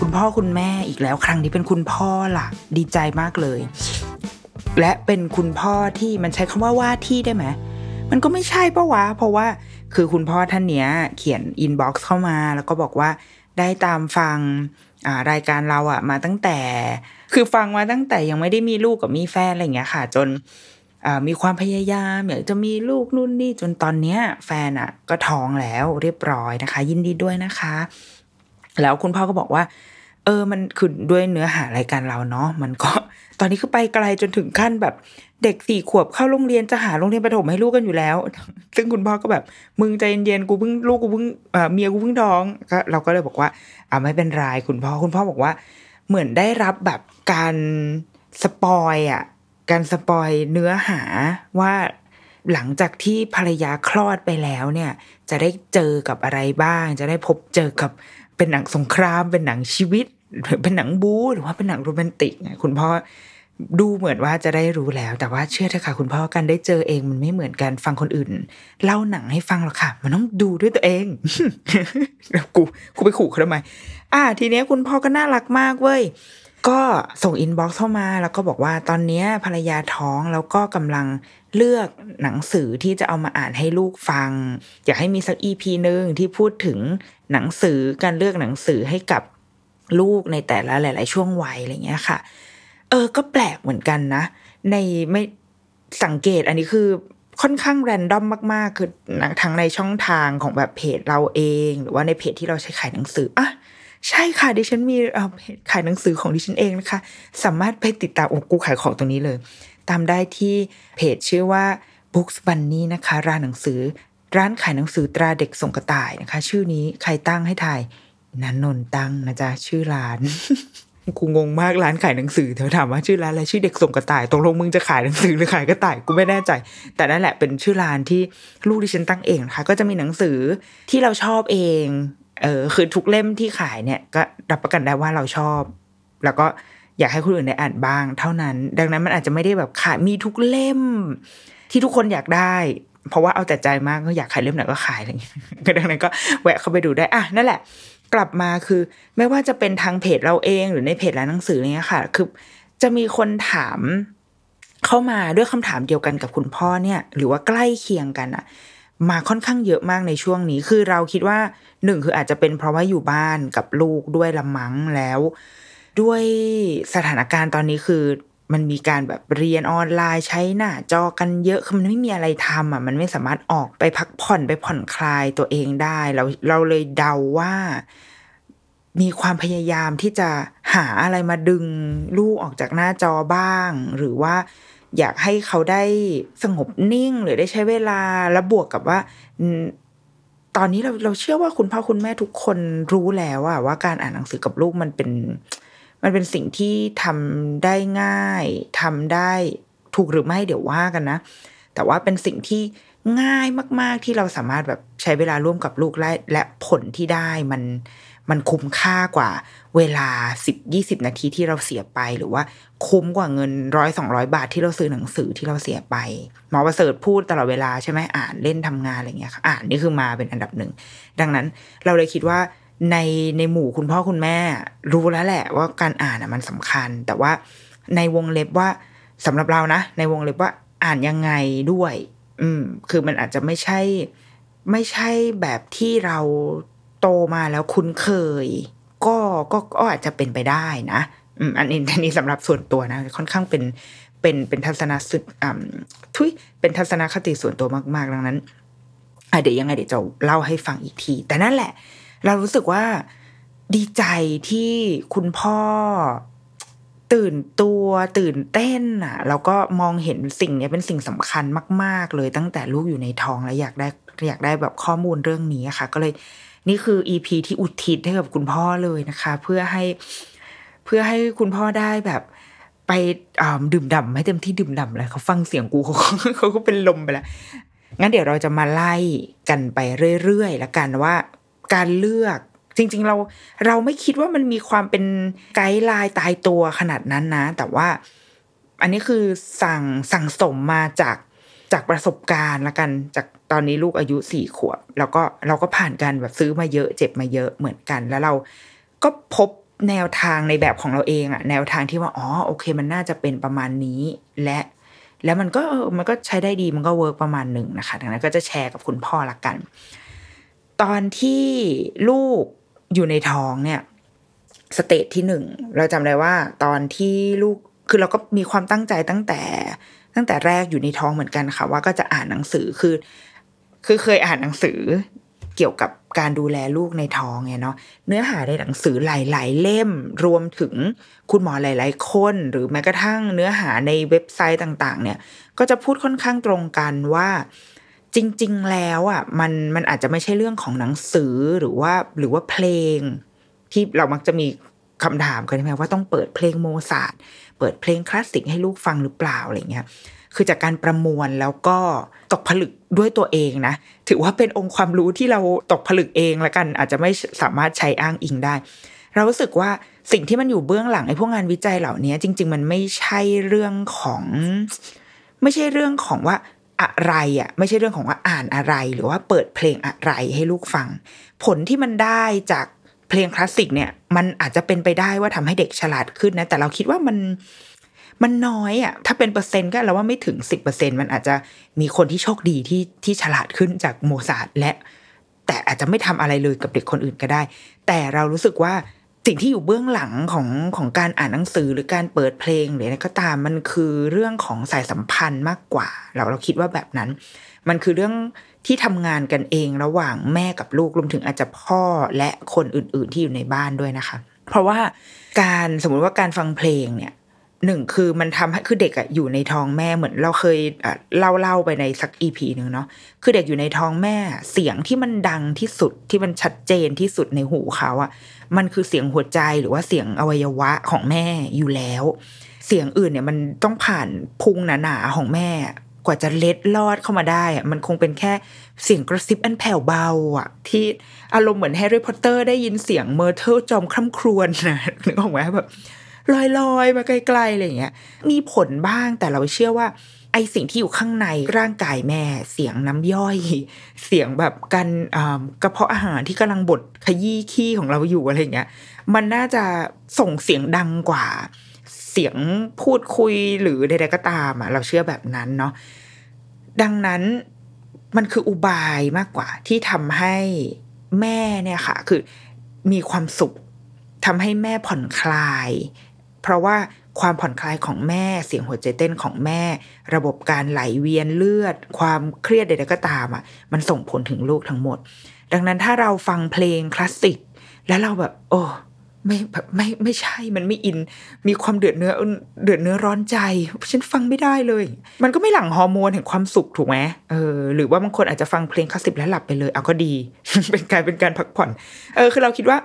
คุณพ่อคุณแม่อีกแล้วครั้งนี้เป็นคุณพ่อล่ะ ดีใจมากเลย และเป็นคุณพ่อที่มันใช้คำว่าว่าที่ได้ไหมมันก็ไม่ใช่ปะวะ เพราะว่าคือคุณพ่อท่านเนี้ย เขียนอินบ็อกซ์เข้ามา แล้วก็บอกว่าได้ตามฟังรายการเราอะมาตั้งแต่ คือฟังมาตั้งแต่ยังไม่ได้มีลูกกับมีแฟนอะไรเงี้ยค่ะ จนมีความพยายามอยากจะมีลูกนู่นนี่จนตอนเนี้ย แฟนอะก็ท้องแล้วเรียบร้อยนะคะ ยินดีด้วยนะคะ แล้วคุณพ่อก็บอกว่า เออมันคือด้วยเนื้อหารายการเราเนาะมันก็ตอนนี้คือไปไกลจนถึงขั้นแบบ เด็กสี่ขวบเข้าโรงเรียนจะหาโรงเรียนประถมให้ลูกกันอยู่แล้ว ซึ่งคุณพ่อก็แบบ มึงใจเย็นๆกูเพิ่งลูกกูเพิ่งเมียกูเพิ่งท้องก็เราก็เลยบอกว่าอ่าไม่เป็นไรคุณพ่อคุณพ่อบอกว่า เหมือนได้รับแบบการสปอยอะการสปอยเนื้อหาว่าหลังจากที่ภรรยาคลอดไปแล้วเนี่ย จะได้เจอกับอะไรบ้าง จะได้พบเจอกับเป็นหนังสงครามเป็นหนังชีวิต เป็นหนังบู๊หรือว่าเป็นหนังโรแมนติกคุณพ่อดูเหมือนว่าจะได้รู้แล้ว แต่ว่าเชื่อเถอะค่ะ คุณพ่อกันได้เจอเองมันไม่เหมือนกันฟังคนอื่น เล่าหนังให้ฟังหรอกค่ะ มันต้องดูด้วยตัวเองกูกูไปขู่เขาทำไมอ่า ทีเนี้ยคุณพ่อก็น่ารักมากเว้ยก็ส่ง inbox เข้ามาแล้วก็บอกว่าตอนนี้ภรรยาท้องแล้วก็กำลังเลือกหนังสือที่จะเอามาอ่านให้ลูกฟัง อยากให้มีสัก EP หนึ่งที่พูดถึงหนังสือการเลือกหนังสือให้กับ ลูกในแต่ละหลาย ๆ ช่วงวัยอะไรเงี้ยค่ะ เออ ก็แปลกเหมือนกันนะ ในไม่สังเกตอันนี้คือค่อนข้าง randomมาก ๆ คือทั้งในช่องทางของแบบเพจเราเอง หรือว่าในเพจที่เราใช้ขายหนังสืออะใช่ค่ะดิฉันมีเพจขายหนังสือของดิฉันเองนะคะ สามารถไปติดตามโอ้กูขายของตรงนี้เลย ตามได้ที่เพจชื่อว่า Books Bunny นะคะ ร้านหนังสือ ร้านขายหนังสือตราเด็กส่งกระต่ายนะคะ ชื่อนี้ใครตั้งให้ทาย นันนนตั้งนะจ๊ะชื่อร้านกูงงมากร้านขายหนังสือเธอถามว่าชื่อร้านอะไรชื่อเด็กส่งกระต่ายตกลงมึงจะขายหนังสือหรือขายกระต่ายกูไม่แน่ใจ แต่นั่นแหละเป็นชื่อร้านที่ลูกดิฉันตั้งเองนะคะก็จะมีหนังสือที่เราชอบเองเออคือทุกเล่มที่ขายเนี่ยก็รับประกันได้ว่าเราชอบ แล้วก็อยากให้คนอื่นได้อ่านบ้าง เท่านั้น ดังนั้นมันอาจจะไม่ได้แบบขายมีทุกเล่ม ที่ทุกคนอยากได้ เพราะว่าเอาแต่ใจมากก็อยากขายเล่มไหนก็ขายอะไรอย่างเงี้ยดังนั้นก็แวะเข้าไปดูได้อะนั่นแหละ กลับมาคือ ไม่ว่าจะเป็นทางเพจเราเองหรือในเพจร้านหนังสือเนี้ยค่ะ คือจะมีคนถามเข้ามาด้วยคำถามเดียวกันกับคุณพ่อเนี่ย หรือว่าใกล้เคียงกันอะมาค่อนข้างเยอะมากในช่วงนี้ คือเราคิดว่าหนึ่งคืออาจจะเป็นเพราะว่าอยู่บ้านกับลูกด้วยละมังแล้ว ด้วยสถานการณ์ตอนนี้คือ มันมีการแบบเรียนออนไลน์ใช้หน้าจอกันเยอะคือมันไม่มีอะไรทำอะ มันไม่สามารถออกไปพักผ่อนไปผ่อนคลายตัวเองได้เราเราเลยเดาว่า มีความพยายามที่จะหาอะไรมาดึงลูกออกจากหน้าจอบ้าง หรือว่าอยากให้เขาได้สงบนิ่งหรือได้ใช้เวลาแล้วบวกกับว่า ตอนนี้เราเราเชื่อว่าคุณพ่อคุณแม่ทุกคนรู้แล้วว่าการอ่านหนังสือกับลูกมันเป็น มันเป็นสิ่งที่ทำได้ง่ายทำได้ถูกหรือไม่เดี๋ยวว่ากันนะ แต่ว่าเป็นสิ่งที่ง่ายมาก ๆ ที่เราสามารถแบบใช้เวลาร่วมกับลูกและและผลที่ได้มันมันคุ้มค่ากว่าเวลาสิบยี่สิบนาทีที่เราเสียไป หรือว่าคุ้มกว่าเงินร้อยสองร้อยบาทที่เราซื้อหนังสือที่เราเสียไปหมอประเสริฐพูดตลอดเวลาใช่ไหมอ่านเล่นทำงานอะไรเงี้ยอ่านนี่คือมาเป็นอันดับหนึ่งดังนั้นเราเลยคิดว่า ในในหมู่คุณพ่อคุณแม่ รู้แล้วแหละว่าการอ่านมันสำคัญ แต่ว่าในวงเล็บว่าสำหรับเรานะ ในวงเล็บว่าอ่านยังไงด้วย อืม คือมันอาจจะไม่ใช่ ไม่ใช่แบบที่เราโตมาแล้วคุ้นเคย ก็ก็ก็อาจจะเป็นไปได้นะอืมอันนี้อันนี้สำหรับส่วนตัวนะ ค่อนข้างเป็นเป็นเป็นทัศนสุดอ่าทุยเป็นทัศนคติส่วนตัวมากๆดังนั้นอะเดี๋ยวยังไงเดี๋ยวจะเล่าให้ฟังอีกที แต่นั่นแหละ เรารู้สึกว่าดีใจที่คุณพ่อ ตื่นตัวตื่นเต้นอะ แล้วก็มองเห็นสิ่งเนี้ยเป็นสิ่งสำคัญมาก ๆ เลยตั้งแต่ลูกอยู่ในท้องแล้วอยากได้อยากได้แบบข้อมูลเรื่องนี้ค่ะ ก็เลยนี่คืออีพีที่อุทิศให้กับคุณพ่อเลยนะคะ เพื่อให้เพื่อให้คุณพ่อได้แบบไปดื่มด่ำให้เต็มที่ดื่มด่ำเลยเขาฟังเสียงกูเขาเขาก็เป็นลมไปแล้วงั้นเดี๋ยวเราจะมาไล่กันไปเรื่อยๆแล้วกันว่า การเลือก จริง ๆ เราเราไม่คิดว่ามันมีความเป็นไกด์ไลน์ตายตัวขนาดนั้นนะ แต่ว่าอันนี้คือสั่งสั่งสมมาจากจากประสบการณ์ละกันจากตอนนี้ลูกอายุสี่ขวบ แล้วก็เราก็ผ่านกันแบบซื้อมาเยอะ เจ็บมาเยอะเหมือนกัน แล้วเราก็พบแนวทางในแบบของเราเองอะแนวทางที่ว่าอ๋อโอเค มันน่าจะเป็นประมาณนี้และ แล้วมันก็มันก็ใช้ได้ดีมันก็เวิร์กประมาณหนึ่งนะคะดังนั้นก็จะแชร์กับคุณพ่อละกัน ตอนที่ลูกอยู่ในท้องเนี่ยstage ที่หนึ่งเราจำได้ว่าตอนที่ลูกคือเราก็มีความตั้งใจตั้งแต่ ตั้งแต่แรกอยู่ในท้องเหมือนกันค่ะ ว่าก็จะอ่านหนังสือคือ คือเคยอ่านหนังสือเกี่ยวกับการดูแลลูกในท้องไงเนาะเนื้อหาในหนังสือหลาย ๆ เล่มรวมถึงคุณหมอหลาย ๆ คน หรือแม้กระทั่งเนื้อหาในเว็บไซต์ต่าง ๆ เนี่ย ก็จะพูดค่อนข้างตรงกันว่า จริง ๆ แล้วอะมันมันอาจจะไม่ใช่เรื่องของหนังสือหรือว่าหรือว่าเพลง ที่เรามักจะมีคำถามกันใช่ไหมว่าต้องเปิดเพลงโมซาร์ทเปิดเพลงคลาสสิกให้ลูกฟังหรือเปล่าอะไรเงี้ยคือจากการประมวลแล้วก็ตกผลึกด้วยตัวเองนะ ถือว่าเป็นองค์ความรู้ที่เราตกผลึกเองละกัน อาจจะไม่สามารถใช้อ้างอิงได้ เรารู้สึกว่าสิ่งที่มันอยู่เบื้องหลังไอ้พวกงานวิจัยเหล่านี้จริง ๆ มันไม่ใช่เรื่องของ ไม่ใช่เรื่องของว่า อะไรอะไม่ใช่เรื่องของว่าอ่านอะไร หรือว่าเปิดเพลงอะไรให้ลูกฟัง ผลที่มันได้จากเพลงคลาสสิกเนี่ย มันอาจจะเป็นไปได้ว่าทำให้เด็กฉลาดขึ้นนะ แต่เราคิดว่ามันมันน้อยอะถ้าเป็นเปอร์เซ็นต์ก็เราว่าไม่ถึงสิบเปอร์เซ็นมันอาจจะมีคนที่โชคดีที่ที่ฉลาดขึ้นจากโมซาร์ทและ แต่อาจจะไม่ทำอะไรเลยกับเด็กคนอื่นก็ได้ แต่เรารู้สึกว่า สิ่งที่อยู่เบื้องหลังของของการอ่านหนังสือหรือการเปิดเพลงหรืออะไรก็ตามมันคือเรื่องของสายสัมพันธ์มากกว่า เราเราคิดว่าแบบนั้น มันคือเรื่องที่ทำงานกันเองระหว่างแม่กับลูกรวมถึงอาจจะพ่อและคนอื่น ๆ ที่อยู่ในบ้านด้วยนะคะ เพราะว่าการสมมุติว่าการฟังเพลงเนี่ยหนึ่งคือมันทำให้คือเด็กอะอยู่ในท้องแม่เหมือนเราเคยเล่าเล่าไปในสักอีพีหนึ่งเนาะคือเด็กอยู่ในท้องแม่เสียงที่มันดังที่สุดที่มันชัดเจนที่สุดในหูเขาอะ มันคือเสียงหัวใจหรือว่าเสียงอวัยวะของแม่อยู่แล้ว เสียงอื่นเนี่ยมันต้องผ่านพุงหนาๆของแม่ กว่าจะเล็ดลอดเข้ามาได้อะมันคงเป็นแค่เสียงกระซิบอันแผ่วเบาอะที่อารมณ์เหมือนแฮร์รี่พอตเตอร์ได้ยินเสียงเมอร์เทิลจอมคร่ำครวญนะนึกออกไหมแบบลอยๆ มาไกลๆอะไรอย่างเงี้ย มีผลบ้างแต่เราเชื่อว่า ไอสิ่งที่อยู่ข้างในร่างกายแม่ เสียงน้ำย่อย เสียงแบบการกระเพาะอาหารที่กำลังบดขยี้ขี้ของเราอยู่อะไรเงี้ย มันน่าจะส่งเสียงดังกว่า เสียงพูดคุยหรือใดๆก็ตามอะเราเชื่อแบบนั้นเนาะดังนั้นมันคืออุบายมากกว่าที่ทำให้แม่เนี่ยค่ะ คือมีความสุขทำให้แม่ผ่อนคลาย เพราะว่า ความผ่อนคลายของแม่ เสียงหัวใจเต้นของแม่ ระบบการไหลเวียนเลือด ความเครียดใดๆก็ตามอะ มันส่งผลถึงลูกทั้งหมด ดังนั้นถ้าเราฟังเพลงคลาสสิก แล้วเราแบบ โอ้ไม่แบบไม่ไม่ใช่มันไม่อิน มีความเดือดเนื้อเดือดเนื้อร้อนใจฉันฟังไม่ได้เลย มันก็ไม่หลั่งฮอร์โมนแห่งความสุขถูกไหมเออหรือว่าบางคนอาจจะฟังเพลงคลาสสิกแล้วหลับไปเลยเอาก็ดี เป็นการเป็นการพักผ่อน เออคือเราคิดว่า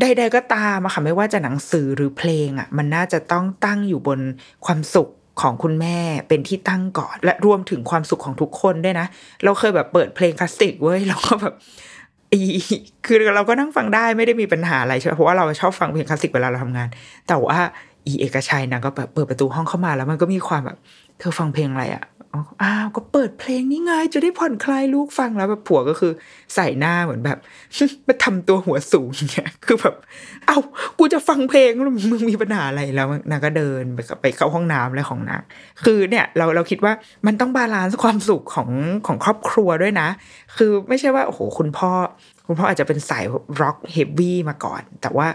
ใดๆก็ตามอะค่ะไม่ว่าจะหนังสือหรือเพลงอะมันน่าจะต้องตั้งอยู่บนความสุขของคุณแม่เป็นที่ตั้งก่อน และรวมถึงความสุขของทุกคนด้วยนะ เราเคยแบบเปิดเพลงคลาสสิกเว้ยเราก็แบบอีคือเราก็นั่งฟังได้ไม่ได้มีปัญหาอะไรใช่ไหมเพราะว่าเราชอบฟังเพลงคลาสสิกเวลาเราทำงาน แต่ว่าอีเอกชัยนะก็แบบเปิดประตูห้องเข้ามาแล้วมันก็มีความแบบ เธอฟังเพลงอะไรอะ อ้าวก็เปิดเพลงนี่ไง จะได้ผ่อนคลายลูกฟังแล้วแบบผัวก็คือใส่หน้าเหมือนแบบมาทำตัวหัวสูงเนี่ยคือแบบ เอ้ากูจะฟังเพลงมึงมีปัญหาอะไรแล้วนางก็เดินไปไปเข้าห้องน้ำอะไรของนางคือเนี่ยเราเราคิดว่ามันต้อง balance ความสุขของของครอบครัวด้วยนะ คือไม่ใช่ว่าโอ้โหคุณพ่อ คุณพ่ออาจจะเป็นสายร็อก heavy มาก่อน แต่ว่า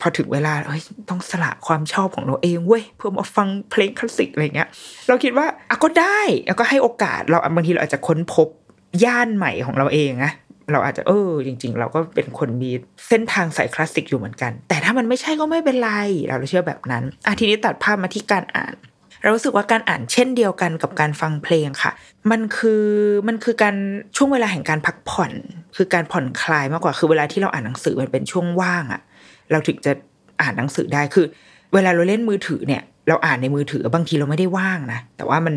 พอถึงเวลาเฮ้ยต้องสละความชอบของเราเองเว้ยเพื่อมาฟังเพลงคลาสสิกอะไรเงี้ย เราคิดว่าอะก็ได้แล้วก็ให้โอกาสเราบางทีเราอาจจะค้นพบย่านใหม่ของเราเองนะเราอาจจะเออจริง ๆ เราก็เป็นคนมีเส้นทางสายคลาสสิกอยู่เหมือนกัน แต่ถ้ามันไม่ใช่ก็ไม่เป็นไร เราเชื่อแบบนั้นอะทีนี้ตัดภาพมาที่การอ่าน เรารู้สึกว่าการอ่านเช่นเดียวกันกับการฟังเพลงค่ะ มันคือมันคือการช่วงเวลาแห่งการพักผ่อน คือการผ่อนคลายมากกว่าคือเวลาที่เราอ่านหนังสือมันเป็นช่วงว่างอะ เราถึงจะอ่านหนังสือได้คือ เวลาเราเล่นมือถือเนี่ยเราอ่านในมือถือบางทีเราไม่ได้ว่างนะแต่ว่ามัน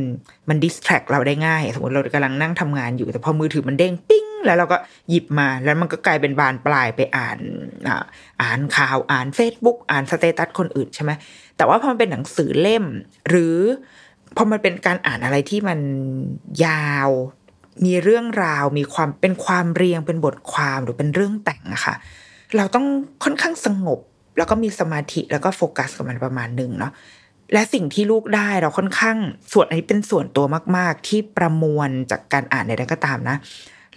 มัน distract เราได้ง่าย สมมติเรากำลังนั่งทำงานอยู่ แต่พอมือถือมันเด้งปิ้งแล้วเราก็หยิบมาแล้วมันก็กลายเป็นบานปลายไปอ่านอ่าอ่านข่าวอ่าน Facebook อ่าน status คนอื่นใช่ไหมแต่ว่าพอมันเป็นหนังสือเล่ม หรือพอมันเป็นการอ่านอะไรที่มันยาว มีเรื่องราวมีความเป็นความเรียงเป็นบทความหรือเป็นเรื่องแต่งอะค่ะ เราต้องค่อนข้างสงบ แล้วก็มีสมาธิแล้วก็โฟกัสกับมันประมาณหนึ่งเนาะและสิ่งที่ลูกได้เราค่อนข้างส่วนอันนี้เป็นส่วนตัวมาก ๆ ที่ประมวลจากการอ่านใดๆก็ตามนะ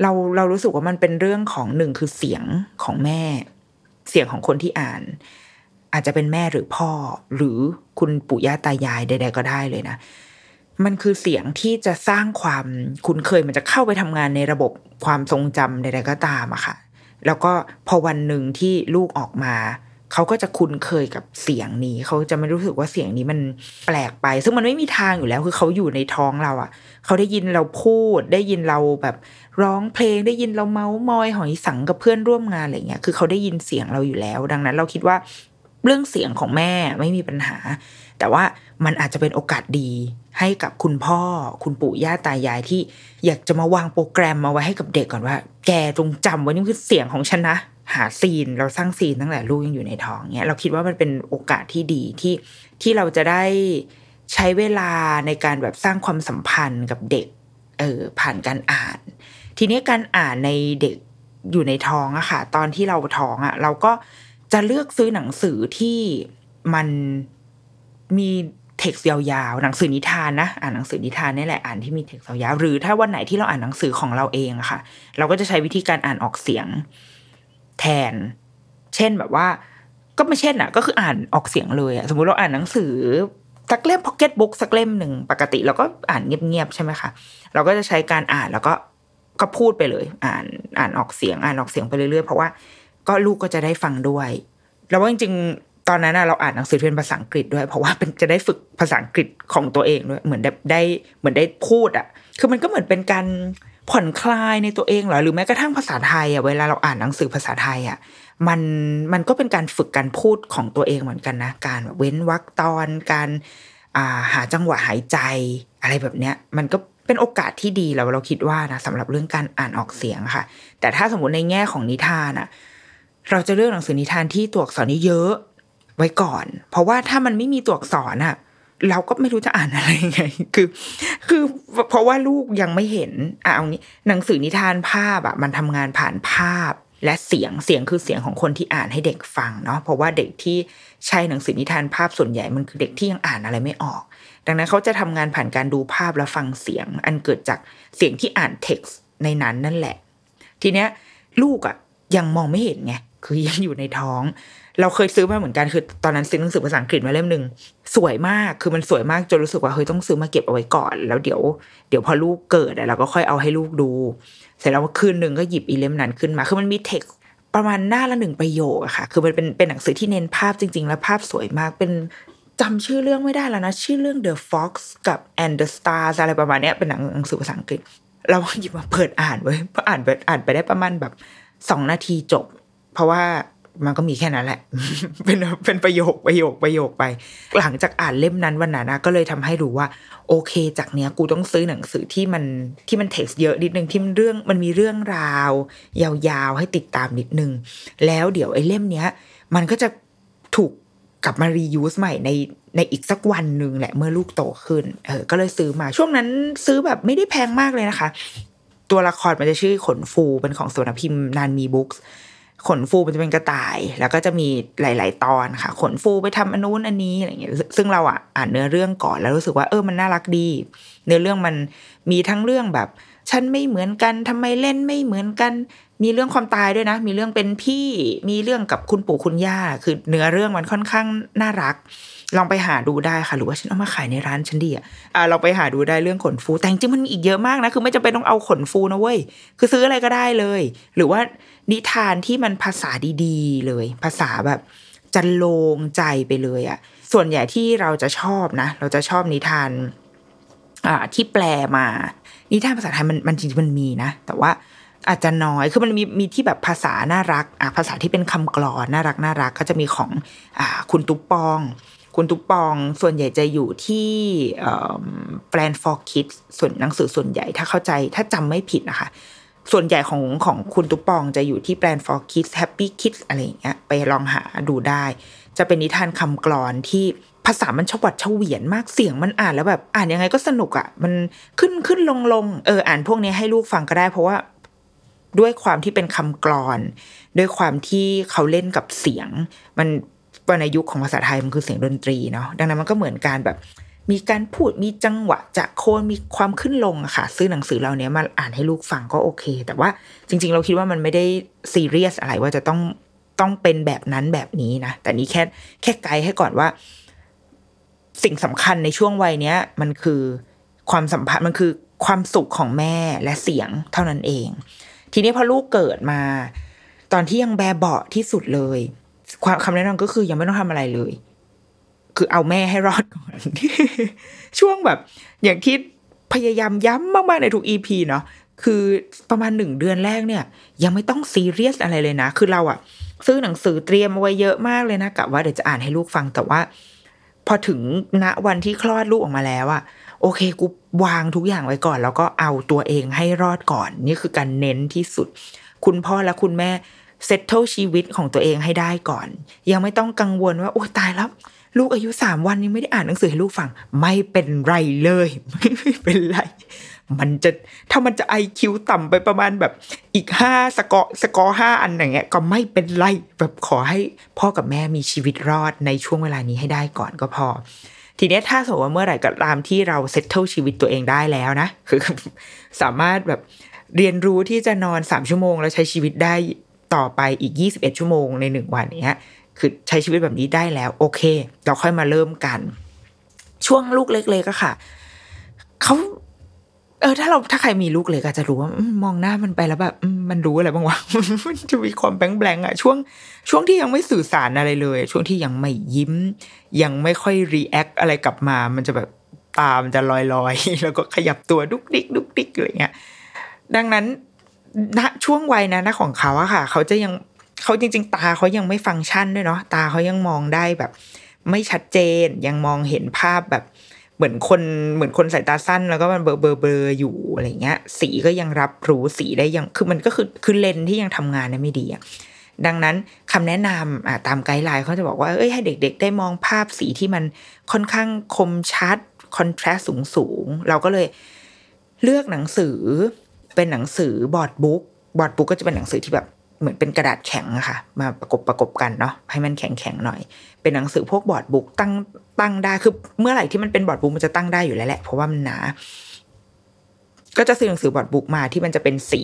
เราเรารู้สึกว่ามันเป็นเรื่องของหนึ่งคือเสียงของแม่ เสียงของคนที่อ่าน อาจจะเป็นแม่หรือพ่อ หรือคุณปู่ย่าตายายใด ๆ ก็ได้เลยนะ มันคือเสียงที่จะสร้างความคุ้นเคยมันจะเข้าไปทำงานในระบบความทรงจำใดๆก็ตามอะค่ะ แล้วก็พอวันหนึ่งที่ลูกออกมา เขาก็จะคุ้นเคยกับเสียงนี้ เขาจะไม่รู้สึกว่าเสียงนี้มันแปลกไป ซึ่งมันไม่มีทางอยู่แล้ว คือเขาอยู่ในท้องเราอะเขาได้ยินเราพูด ได้ยินเราแบบร้องเพลง ได้ยินเราเมาส์มอยหอยสังกับเพื่อนร่วมงานอะไรเงี้ย คือเขาได้ยินเสียงเราอยู่แล้ว ดังนั้นเราคิดว่าเรื่องเสียงของแม่ไม่มีปัญหา แต่ว่ามันอาจจะเป็นโอกาสดี ให้กับคุณพ่อ คุณปู่ย่าตายายที่อยากจะมาวางโปรแกรมมาไว้ให้กับเด็กก่อนว่า แกจงจำไว้นี่คือเสียงของฉันนะหา scene เราสร้าง scene ตั้งแต่ลูกยังอยู่ในท้องเนี้ยเราคิดว่ามันเป็นโอกาสที่ดีที่ที่เราจะได้ใช้เวลาในการแบบสร้างความสัมพันธ์กับเด็กเออผ่านการอ่าน ทีนี้การอ่านในเด็กอยู่ในท้องอะค่ะ ตอนที่เราท้องอะเราก็จะเลือกซื้อหนังสือที่มันมี เท็กซ์ยาวๆ หนังสือนิทานนะ อ่านหนังสือนิทานนี่แหละ อ่านที่มีเท็กซ์ยาวๆ หรือถ้าวันไหนที่เราอ่านหนังสือของเราเองอะค่ะ เราก็จะใช้วิธีการอ่านออกเสียง แทน เช่นแบบว่า ก็ไม่เช่นอะก็คืออ่านออกเสียงเลยอะสมมุติเราอ่านหนังสือสักเล่มพ็อกเก็ตบุ๊กสักเล่มหนึ่งปกติเราก็อ่านเงียบๆ ใช่ไหมคะเราก็จะใช้การอ่านแล้วก็ก็พูดไปเลย อ่านอ่านออกเสียง อ่านออกเสียงไปเรื่อยๆ เพราะว่าก็ลูกก็จะได้ฟังด้วย แล้วว่าจริง ตอนนั้นเราอ่านหนังสือเป็นภาษาอังกฤษด้วย เพราะว่าเป็นจะได้ฝึกภาษาอังกฤษของตัวเองด้วยเหมือนได้เหมือนได้พูดอะ คือมันก็เหมือนเป็นการผ่อนคลายในตัวเองเหรอหรือแม้กระทั่งภาษาไทยอะเวลาเราอ่านหนังสือภาษาไทยอะมันมันก็เป็นการฝึกการพูดของตัวเองเหมือนกันนะ การเว้นวรรคตอนการาหาจังหวะหายใจอะไรแบบเนี้ย มันก็เป็นโอกาสที่ดีเราเราคิดว่านะสำหรับเรื่องการอ่านออกเสียงค่ะ แต่ถ้าสมมติในแง่ของนิทานอะ เราจะเลือกหนังสือนิทานที่ตัวอักษรนี้เยอะ ไว้ก่อน เพราะว่าถ้ามันไม่มีตัวอักษรอะเราก็ไม่รู้จะอ่านอะไรไง คือ คือเพราะว่าลูกยังไม่เห็นอะเอางี้ หนังสือนิทานภาพอะมันทำงานผ่านภาพและเสียงเสียงคือเสียงของคนที่อ่านให้เด็กฟังเนาะเพราะว่าเด็กที่ใช้หนังสือนิทานภาพส่วนใหญ่มันคือเด็กที่ยังอ่านอะไรไม่ออก ดังนั้นเขาจะทำงานผ่านการดูภาพและฟังเสียง อันเกิดจากเสียงที่อ่านเท็กซ์ในนั้นนั่นแหละ ทีเนี้ย ลูกอะยังมองไม่เห็นไงคือยังอยู่ในท้อง เราเคยซื้อมาเหมือนกันคือตอนนั้นซื้อหนังสือภาษาอังกฤษมาเล่มหนึ่งสวยมากคือมันสวยมากจนรู้สึกว่าเฮ้ยต้องซื้อมาเก็บเอาไว้ก่อน แล้วเดี๋ยวเดี๋ยวพอลูกเกิดเราก็ค่อยเอาให้ลูกดู เสร็จแล้วคืนหนึ่งก็หยิบอีเล่มนั้นขึ้นมาคือมันมีเท็กซ์ประมาณหน้าละหนึ่งประโยคอะค่ะ คือมันเป็นเป็นหนังสือที่เน้นภาพจริง ๆ แล้วภาพสวยมากเป็นจำชื่อเรื่องไม่ได้แล้วนะ ชื่อเรื่อง The Fox กับ and the Stars อะไรประมาณนี้เป็นหนังหนังสือภาษาอังกฤษ เราหยิบมาเปิดอ่านไว้พออ่านไปอ่านไปได้ประมาณแบบสองนาทีจบ เพราะว่า มันก็มีแค่นั้นแหละ เป็นเป็นประโยคประโยคประโยคไป หลังจากอ่านเล่มนั้นวันนั้นนะก็เลยทำให้รู้ว่า โอเค จากเนี้ยกูต้องซื้อหนังสือที่มันที่มันเท็กซ์เยอะนิดนึงที่มันเรื่องมันมีเรื่องราว ยาวๆให้ติดตามนิดนึง แล้วเดี๋ยวไอ้เล่มเนี้ย มันก็จะถูกกลับมารียูสใหม่ในในอีกสักวันหนึ่งแหละเมื่อลูกโตขึ้น เออ ก็เลยซื้อมาช่วงนั้นซื้อแบบไม่ได้แพงมากเลยนะคะ ตัวละครมันจะชื่อขนฟูเป็นของสวนพิมพ์นานมีบุ๊กส์ ขนฟูมันจะเป็นกระต่าย แล้วก็จะมีหลาย ๆ ตอนค่ะ ขนฟูไปทำอันนู้นอันนี้อะไรเงี้ยซึ่งเราอะอ่านเนื้อเรื่องก่อนแล้วรู้สึกว่าเออมันน่ารักดี เนื้อเรื่องมันมีทั้งเรื่องแบบ ฉันไม่เหมือนกันทำไมเล่นไม่เหมือนกัน มีเรื่องความตายด้วยนะ มีเรื่องเป็นพี่ มีเรื่องกับคุณปู่คุณย่า คือเนื้อเรื่องมันค่อนข้างน่ารัก ลองไปหาดูได้ค่ะ หรือว่าฉันเอามาขายในร้านฉันดีอะอ่าลองไปหาดูได้เรื่องขนฟู แต่จริงมันมีอีกเยอะมากนะ คือไม่จำเป็นต้องเอาขนฟูนะเว้ย คือซื้ออะไรก็ได้เลย หรือว่า นิทานที่มันภาษาดีๆ เลย ภาษาแบบจะโลงใจไปเลยอะส่วนใหญ่ที่เราจะชอบนะ เราจะชอบนิทานอ่าที่แปลมา นิทานภาษาไทยมันมันจริงๆมันมีนะ แต่ว่าอาจจะน้อย คือมันมีมีที่แบบภาษาน่ารักอะภาษาที่เป็นคำกลอนน่ารักน่ารักก็จะมีของอ่าคุณตุ๊ปปอง คุณตุ๊ปปองส่วนใหญ่จะอยู่ที่แปลน for kids ส่วนหนังสือส่วนใหญ่ถ้าเข้าใจถ้าจำไม่ผิดนะคะ ส่วนใหญ่ของของคุณตุ๊ปองจะอยู่ที่แปลนด์ for kids happy kids อะไรอย่างเงี้ยไปลองหาดูได้ จะเป็นนิทานคำกลอนที่ภาษามันชวัดเฉวียนมากเสียงมันอ่านแล้วแบบอ่านยังไงก็สนุกอะ่ะ มันขึ้นขึ้นลงลงเอออ่านพวกนี้ให้ลูกฟังก็ได้ เพราะว่าด้วยความที่เป็นคำกลอน ด้วยความที่เขาเล่นกับเสียง มันในยุคของภาษาไทยมันคือเสียงดนตรีเนาะดังนั้นมันก็เหมือนการแบบ มีการพูดมีจังหวะจะโคนมีความขึ้นลงอะค่ะ ซื้อหนังสือเราเนี้ยมาอ่านให้ลูกฟังก็โอเค แต่ว่าจริง ๆ เราคิดว่ามันไม่ได้ซีเรียสอะไรว่าจะต้องต้องเป็นแบบนั้นแบบนี้นะ แต่นี้แค่แค่ไกด์ให้ก่อนว่า สิ่งสำคัญในช่วงวัยเนี้ย มันคือความสัมพันธ์มันคือความสุขของแม่และเสียงเท่านั้นเอง ทีนี้พอลูกเกิดมา ตอนที่ยังแบเบาะที่สุดเลยความคำแนะนำก็คือยังไม่ต้องทำอะไรเลย คือเอาแม่ให้รอดก่อน ช่วงแบบ อย่างที่พยายามย้ำมากๆในทุกอีพีเนาะคือประมาณหนึ่งเดือนแรกเนี่ย ยังไม่ต้องซีเรียสอะไรเลยนะ คือเราอะซื้อหนังสือเตรียมเอาไว้เยอะมากเลยนะกะว่าเดี๋ยวจะอ่านให้ลูกฟังแต่ว่า พอถึงณวันที่คลอดลูกออกมาแล้วอะโอเคกูวางทุกอย่างไว้ก่อน แล้วก็เอาตัวเองให้รอดก่อน นี่คือการเน้นที่สุด คุณพ่อและคุณแม่เซตเทิลชีวิตของตัวเองให้ได้ก่อน ยังไม่ต้องกังวลว่า โอ้ตายแล้ว ลูกอายุสามวันยังไม่ได้อ่านหนังสือให้ลูกฟัง ไม่เป็นไรเลย ไม่เป็นไร มันจะถ้ามันจะไอคิวต่ำไปประมาณแบบอีกห้าสกอสกอห้าอันอย่างเงี้ย ก็ไม่เป็นไรแบบขอให้พ่อกับแม่มีชีวิตรอดในช่วงเวลานี้ให้ได้ก่อนก็พอ ทีนี้ถ้าสมมติว่าเมื่อไหร่ก็ตามที่เราเซตเทิลชีวิตตัวเองได้แล้วนะคือสามารถแบบเรียนรู้ที่จะนอนสามชั่วโมงแล้วใช้ชีวิตได้ต่อไปอีกยี่สิบเอ็ดชั่วโมงในหนึ่งวันเนี้ย คือใช้ชีวิตแบบนี้ได้แล้ว โอเค เราค่อยมาเริ่มกัน ช่วงลูกเล็กๆก็ค่ะเขาเออถ้าเราถ้าใครมีลูกเล็กอาจจะรู้ว่ามองหน้ามันไปแล้วแบบมันรู้อะไรบ้างวะมันจะมีความแบงแบงอะช่วงช่วงที่ยังไม่สื่อสารอะไรเลย ช่วงที่ยังไม่ยิ้ม ยังไม่ค่อย react อะไรกลับมา มันจะแบบตามันจะลอยลอยแล้วก็ขยับตัวดุกดิกดุกดิกอะไรเงี้ยดังนั้นณช่วงวัยนั้นนะของเขาอะค่ะ เขาจะยัง เขาจริง ๆ ตาเขายังไม่ฟังก์ชันด้วยเนาะตาเขายังมองได้แบบ ไม่ชัดเจนยังมองเห็นภาพแบบเหมือนคนเหมือนคนสายตาสั้นแล้วก็มัน blur blur blur อยู่อะไรเงี้ย สีก็ยังรับรู้สีได้ยังคือมันก็คือคือเลนที่ยังทำงานได้ไม่ดีอะดังนั้นคำแนะนำอ่าตาม guideline เขาจะบอกว่าเอ้ยให้เด็ก ๆ ได้มองภาพสีที่มันค่อนข้างคมชัด contrast สูงสูงเราก็เลยเลือกหนังสือเป็นหนังสือ board book board book ก็จะเป็นหนังสือที่แบบ เหมือนเป็นกระดาษแข็งอะค่ะ มาประกบประกบกันเนาะให้มันแข็งแข็งหน่อย เป็นหนังสือพวก board book ตั้งตั้งได้คือเมื่อไหร่ที่มันเป็น board book มันจะตั้งได้อยู่แล้วแหละเพราะว่ามันหนา ก็จะซื้อหนังสือ board book มาที่มันจะเป็นสี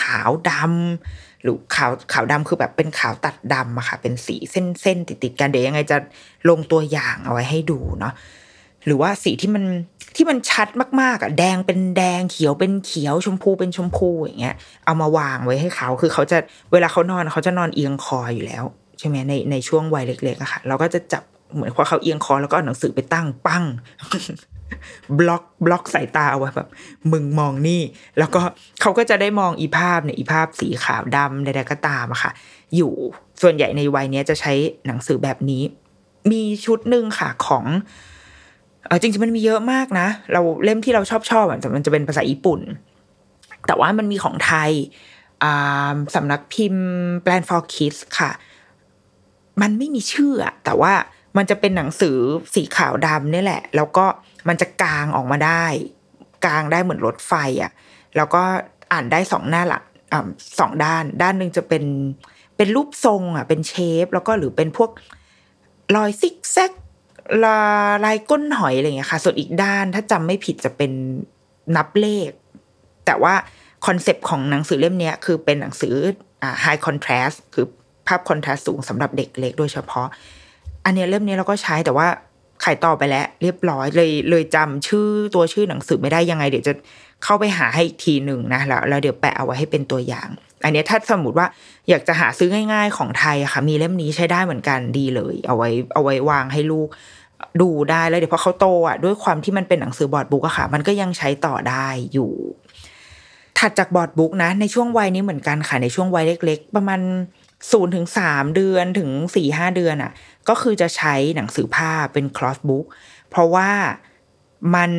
ขาวดำหรือขาวขาวดำคือแบบเป็นขาวตัดดำอะค่ะ เป็นสีเส้นเส้นติดติดกันเดี๋ยวยังไงจะลงตัวอย่างเอาไว้ให้ดูเนาะ หรือว่าสีที่มันที่มันชัดมากๆอะแดงเป็นแดงเขียวเป็นเขียวชมพูเป็นชมพูอย่างเงี้ย เอามาวางไว้ให้เขาคือเขาจะเวลาเขานอนเขาจะนอนเอียงคออยู่แล้วใช่ไหมในในช่วงวัยเล็กๆอะค่ะ เราก็จะจับเหมือนพอเขาเอียงคอแล้วก็หนังสือไปตั้งปั้งบล็อกบล็อกสายตาเอาไว้แบบ มึงมองนี่ แล้วก็เขาก็จะได้มองอีภาพเนี่ยอีภาพสีขาวดำใดๆก็ตามอะค่ะ อยู่ส่วนใหญ่ในวัยนี้จะใช้หนังสือแบบนี้ มีชุดหนึ่งค่ะของ เออจริงๆมันมีเยอะมากนะ เราเล่มที่เราชอบชอบอะมันจะเป็นภาษาญี่ปุ่น แต่ว่ามันมีของไทยสำนักพิมพ์ Plan for Kids ค่ะ มันไม่มีชื่ออะแต่ว่ามันจะเป็นหนังสือสีขาวดำนี่แหละ แล้วก็มันจะกางออกมาได้กางได้เหมือนรถไฟอะ แล้วก็อ่านได้สองหน้าหลักสองด้าน ด้านหนึ่งจะเป็นเป็นรูปทรงอะ เป็นเชฟ แล้วก็หรือเป็นพวกรอยซิกแซก ลาลายก้นหอยอะไรเงี้ยค่ะ ส่วนอีกด้านถ้าจำไม่ผิดจะเป็นนับเลข แต่ว่าคอนเซปต์ของหนังสือเล่มนี้คือเป็นหนังสืออ่า high contrast คือภาพคอนทราสต์สูงสำหรับเด็กเล็กโดยเฉพาะ อันนี้เล่มนี้เราก็ใช้แต่ว่าขายต่อไปแล้ว เรียบร้อยเลยเลยจำชื่อตัวชื่อหนังสือไม่ได้ยังไง เดี๋ยวจะเข้าไปหาให้อีกทีหนึ่งนะแล้วแล้วเดี๋ยวแปะเอาไว้ให้เป็นตัวอย่าง อันนี้ถ้าสมมติว่าอยากจะหาซื้อง่าย ๆ ของไทยค่ะ มีเล่มนี้ใช้ได้เหมือนกันดีเลย เอาไว้เอาไว้วางให้ลูก ดูได้แล้วเดี๋ยวพอเขาโตอะด้วยความที่มันเป็นหนังสือบอร์ดบุ๊กอะค่ะ มันก็ยังใช้ต่อได้อยู่ ถัดจาก board book นะ ในช่วงวัยนี้เหมือนกันค่ะในช่วงวัยเล็ก ๆ ประมาณศูนย์ถึงสามเดือนถึงสี่ห้าเดือนอะ ก็คือจะใช้หนังสือผ้าเป็น cloth book เพราะว่ามัน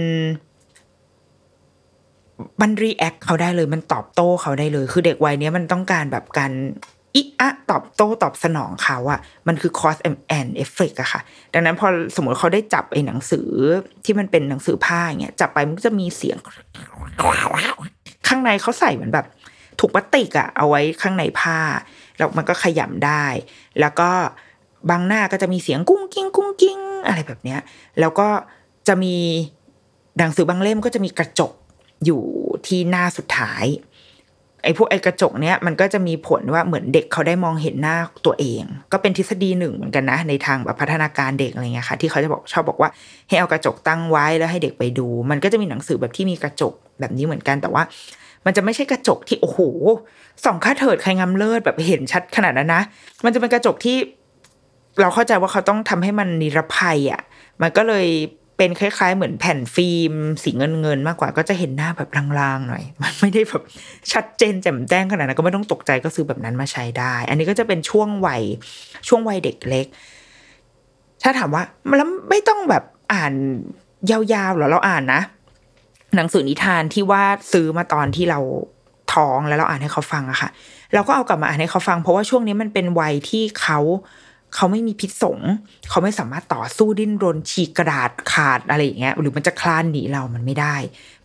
มัน react เขาได้เลย มันตอบโต้เขาได้เลย คือเด็กวัยนี้มันต้องการแบบการ อิอะตอบโต้ตอบสนองเขาอะมันคือ cause and effect อะค่ะ ดังนั้นพอสมมติเขาได้จับไอ้หนังสือที่มันเป็นหนังสือผ้าเงี้ยจับไปมันจะมีเสียง ข้างในเขาใส่เหมือนแบบถุงพลาสติกอะเอาไว้ข้างในผ้าแล้วมันก็ขยำได้ แล้วก็บางหน้าก็จะมีเสียงกุ้งกิ้งกุ้งกิ้งอะไรแบบเนี้ย แล้วก็จะมีหนังสือบางเล่มก็จะมีกระจกอยู่ที่หน้าสุดท้าย ไอ้พวกไอ้กระจกเนี้ยมันก็จะมีผลว่าเหมือนเด็กเขาได้มองเห็นหน้าตัวเอง ก็เป็นทฤษฎีหนึ่งเหมือนกันนะ ในทางแบบพัฒนาการเด็กอะไรเงี้ยค่ะ ที่เขาจะบอกชอบบอกว่าให้เอากระจกตั้งไว้แล้วให้เด็กไปดู มันก็จะมีหนังสือแบบที่มีกระจกแบบนี้เหมือนกันแต่ว่า มันจะไม่ใช่กระจกที่โอ้โหส่องค่าเถิดใครงามเลิศแบบเห็นชัดขนาดนั้นนะ มันจะเป็นกระจกที่ เราเข้าใจว่าเขาต้องทำให้มันนิรภัยอะ มันก็เลย เป็นคล้ายๆ เหมือนแผ่นฟิล์ม สีเงินเงินๆมากกว่าก็จะเห็นหน้าแบบลางๆหน่อย มันไม่ได้แบบชัดเจนแจ่มแจ้งขนาดนั้นก็ไม่ต้องตกใจก็ซื้อแบบนั้นมาใช้ได้ อันนี้ก็จะเป็นช่วงวัยช่วงวัยเด็กเล็ก ถ้าถามว่าแล้วไม่ต้องแบบอ่านยาวๆหรอเราอ่านนะ หนังสือนิทานที่ว่าซื้อมาตอนที่เราท้องแล้วเราอ่านให้เขาฟังอะค่ะ เราก็เอากลับมาอ่านให้เขาฟัง เพราะว่าช่วงนี้มันเป็นวัยที่เขา เขาไม่มีพิษสงเขาไม่สามารถต่อสู้ดิ้นรนฉีกกระดาษขาดอะไรอย่างเงี้ยหรือมันจะคลานหนีเรามันไม่ได้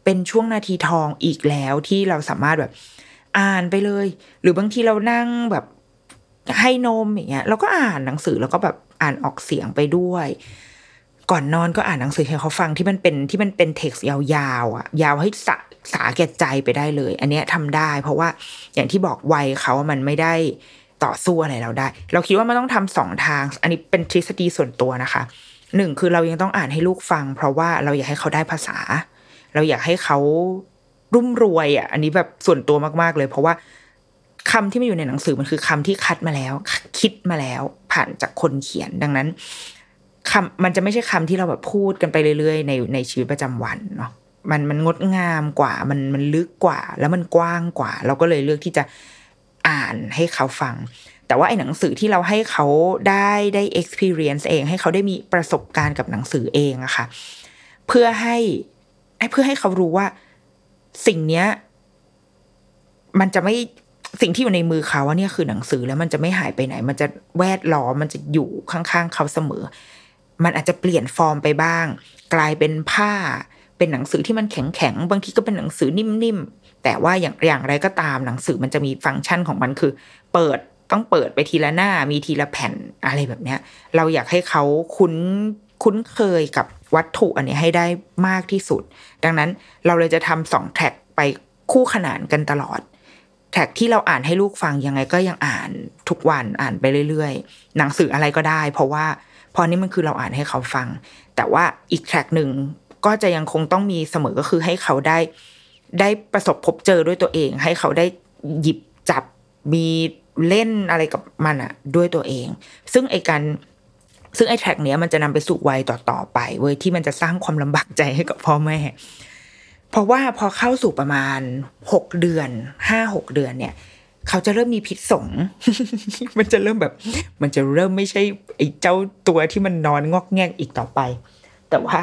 เป็นช่วงนาทีทองอีกแล้วที่เราสามารถแบบอ่านไปเลย หรือบางทีเรานั่งแบบให้นมอย่างเงี้ยเราก็อ่านหนังสือแล้วก็แบบอ่านออกเสียงไปด้วย ก่อนนอนก็อ่านหนังสือให้เขาฟังที่มันเป็นที่มันเป็นเท็กซ์ยาวๆอะยาวให้สะสาแก่ใจไปได้เลย อันเนี้ยทำได้ เพราะว่าอย่างที่บอกวัยเขาอะมันไม่ได้ ต่อสู้อะไรเราได้ เราคิดว่ามันต้องทำสองทาง อันนี้เป็นทฤษฎีส่วนตัวนะคะหนึ่งคือเรายังต้องอ่านให้ลูกฟัง เพราะว่าเราอยากให้เขาได้ภาษา เราอยากให้เขารุ่มรวยอะ อันนี้แบบส่วนตัวมากๆเลย เพราะว่าคำที่มันอยู่ในหนังสือมันคือคำที่คัดมาแล้ว คิดมาแล้วผ่านจากคนเขียนดังนั้นคำมันจะไม่ใช่คำที่เราแบบพูดกันไปเรื่อยๆ ในในชีวิตประจำวันเนาะมันมันงดงามกว่ามันมันลึกกว่า แล้วมันกว้างกว่า เราก็เลยเลือกที่จะ อ่านให้เขาฟัง แต่ว่าไอ้หนังสือที่เราให้เขาได้ได้ experience เอง ให้เขาได้มีประสบการณ์กับหนังสือเองอะค่ะ เพื่อให้เพื่อให้เขารู้ว่าสิ่งเนี้ย มันจะไม่สิ่งที่อยู่ในมือเขาว่าเนี่ยคือหนังสือแล้วมันจะไม่หายไปไหน มันจะแวดล้อมมันจะอยู่ข้างๆเขาเสมอ มันอาจจะเปลี่ยนฟอร์มไปบ้าง กลายเป็นผ้า เป็นหนังสือที่มันแข็งๆบางทีก็เป็นหนังสือนิ่มๆ แต่ว่าอย่างอย่างไรก็ตามหนังสือมันจะมีฟังก์ชันของมันคือ เปิดต้องเปิดไปทีละหน้ามีทีละแผ่นอะไรแบบเนี้ย เราอยากให้เขาคุ้นคุ้นเคยกับวัตถุอันนี้ให้ได้มากที่สุด ดังนั้นเราเลยจะทำสองแท็กไปคู่ขนานกันตลอด แท็กที่เราอ่านให้ลูกฟังยังไงก็ยังอ่านทุกวันอ่านไปเรื่อยๆ หนังสืออะไรก็ได้ เพราะว่าพอนี้มันคือเราอ่านให้เขาฟัง แต่ว่าอีกแท็กหนึ่งก็จะยังคงต้องมีเสมอก็คือให้เขาได้ ได้ประสบพบเจอด้วยตัวเอง ให้เขาได้หยิบจับมีเล่นอะไรกับมันอะด้วยตัวเอง ซึ่งไอการซึ่งไอแท็กเนี้ยมันจะนำไปสู่วัยต่อๆไปเว้ยที่มันจะสร้างความลำบากใจให้กับพ่อแม่ เพราะว่าพอเข้าสู่ประมาณหกเดือนห้าหกเดือนเนี่ย เขาจะเริ่มมีพิษสงมันจะเริ่มแบบ มันจะเริ่มไม่ใช่ไอ้เจ้าตัวที่มันนอนงอกแงกอีกต่อไป แต่ว่า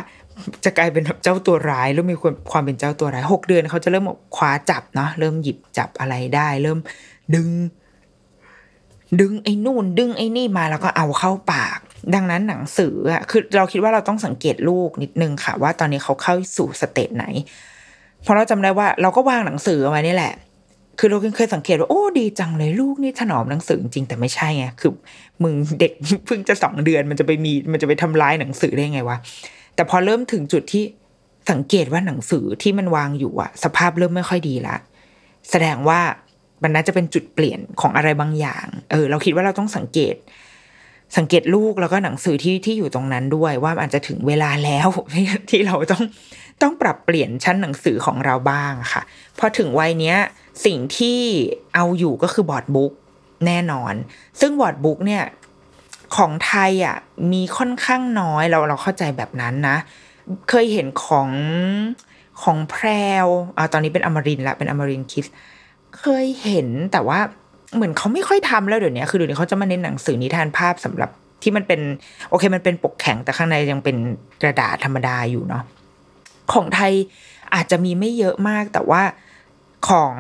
จะกลายเป็นเจ้าตัวร้ายเริ่มมีความเป็นเจ้าตัวร้ายหกเดือนเขาจะเริ่มคว้าจับเนาะเริ่มหยิบจับอะไรได้ เริ่มดึง ดึงไอ้นู่น ดึงไอ้นี่มาแล้วก็เอาเข้าปาก ดังนั้นหนังสืออะคือเราคิดว่าเราต้องสังเกตลูกนิดนึงค่ะ ว่าตอนนี้เขาเข้าสู่สเตจไหน เพราะเราจำได้ว่าเราก็วางหนังสือเอาไว้นี่แหละคือเราเคยสังเกตว่าโอ้ดีจังเลยลูกนี่ถนอมหนังสือจริงแต่ไม่ใช่ไงคือมึงเด็กเพิ่งจะสองเดือนมันจะไปมีมันจะไปทำร้ายหนังสือได้ไงวะ แต่พอเริ่มถึงจุดที่สังเกตว่าหนังสือที่มันวางอยู่อะสภาพเริ่มไม่ค่อยดีละแสดงว่ามันน่าจะเป็นจุดเปลี่ยนของอะไรบางอย่าง เออ เราคิดว่าเราต้องสังเกต สังเกตลูกแล้วก็หนังสือที่ที่อยู่ตรงนั้นด้วย ว่าอาจจะถึงเวลาแล้วที่เราต้องต้องปรับเปลี่ยนชั้นหนังสือของเราบ้างค่ะพอถึงวัยเนี้ย สิ่งที่เอาอยู่ก็คือ board book แน่นอน ซึ่ง board book เนี่ย ของไทยอะมีค่อนข้างน้อยเราเราเข้าใจแบบนั้นนะ เคยเห็นของของแพรวอ่าตอนนี้เป็นอมรินทร์ละเป็นอมรินทร์คิดส์เคยเห็นแต่ว่าเหมือนเขาไม่ค่อยทำแล้วเดี๋ยวนี้คือเดี๋ยวนี้เขาจะมาเน้นหนังสือนิทานภาพสำหรับที่มันเป็น โอเคมันเป็นปกแข็งแต่ข้างในยังเป็นกระดาษธรรมดาอยู่เนาะของไทยอาจจะมีไม่เยอะมากแต่ว่าของ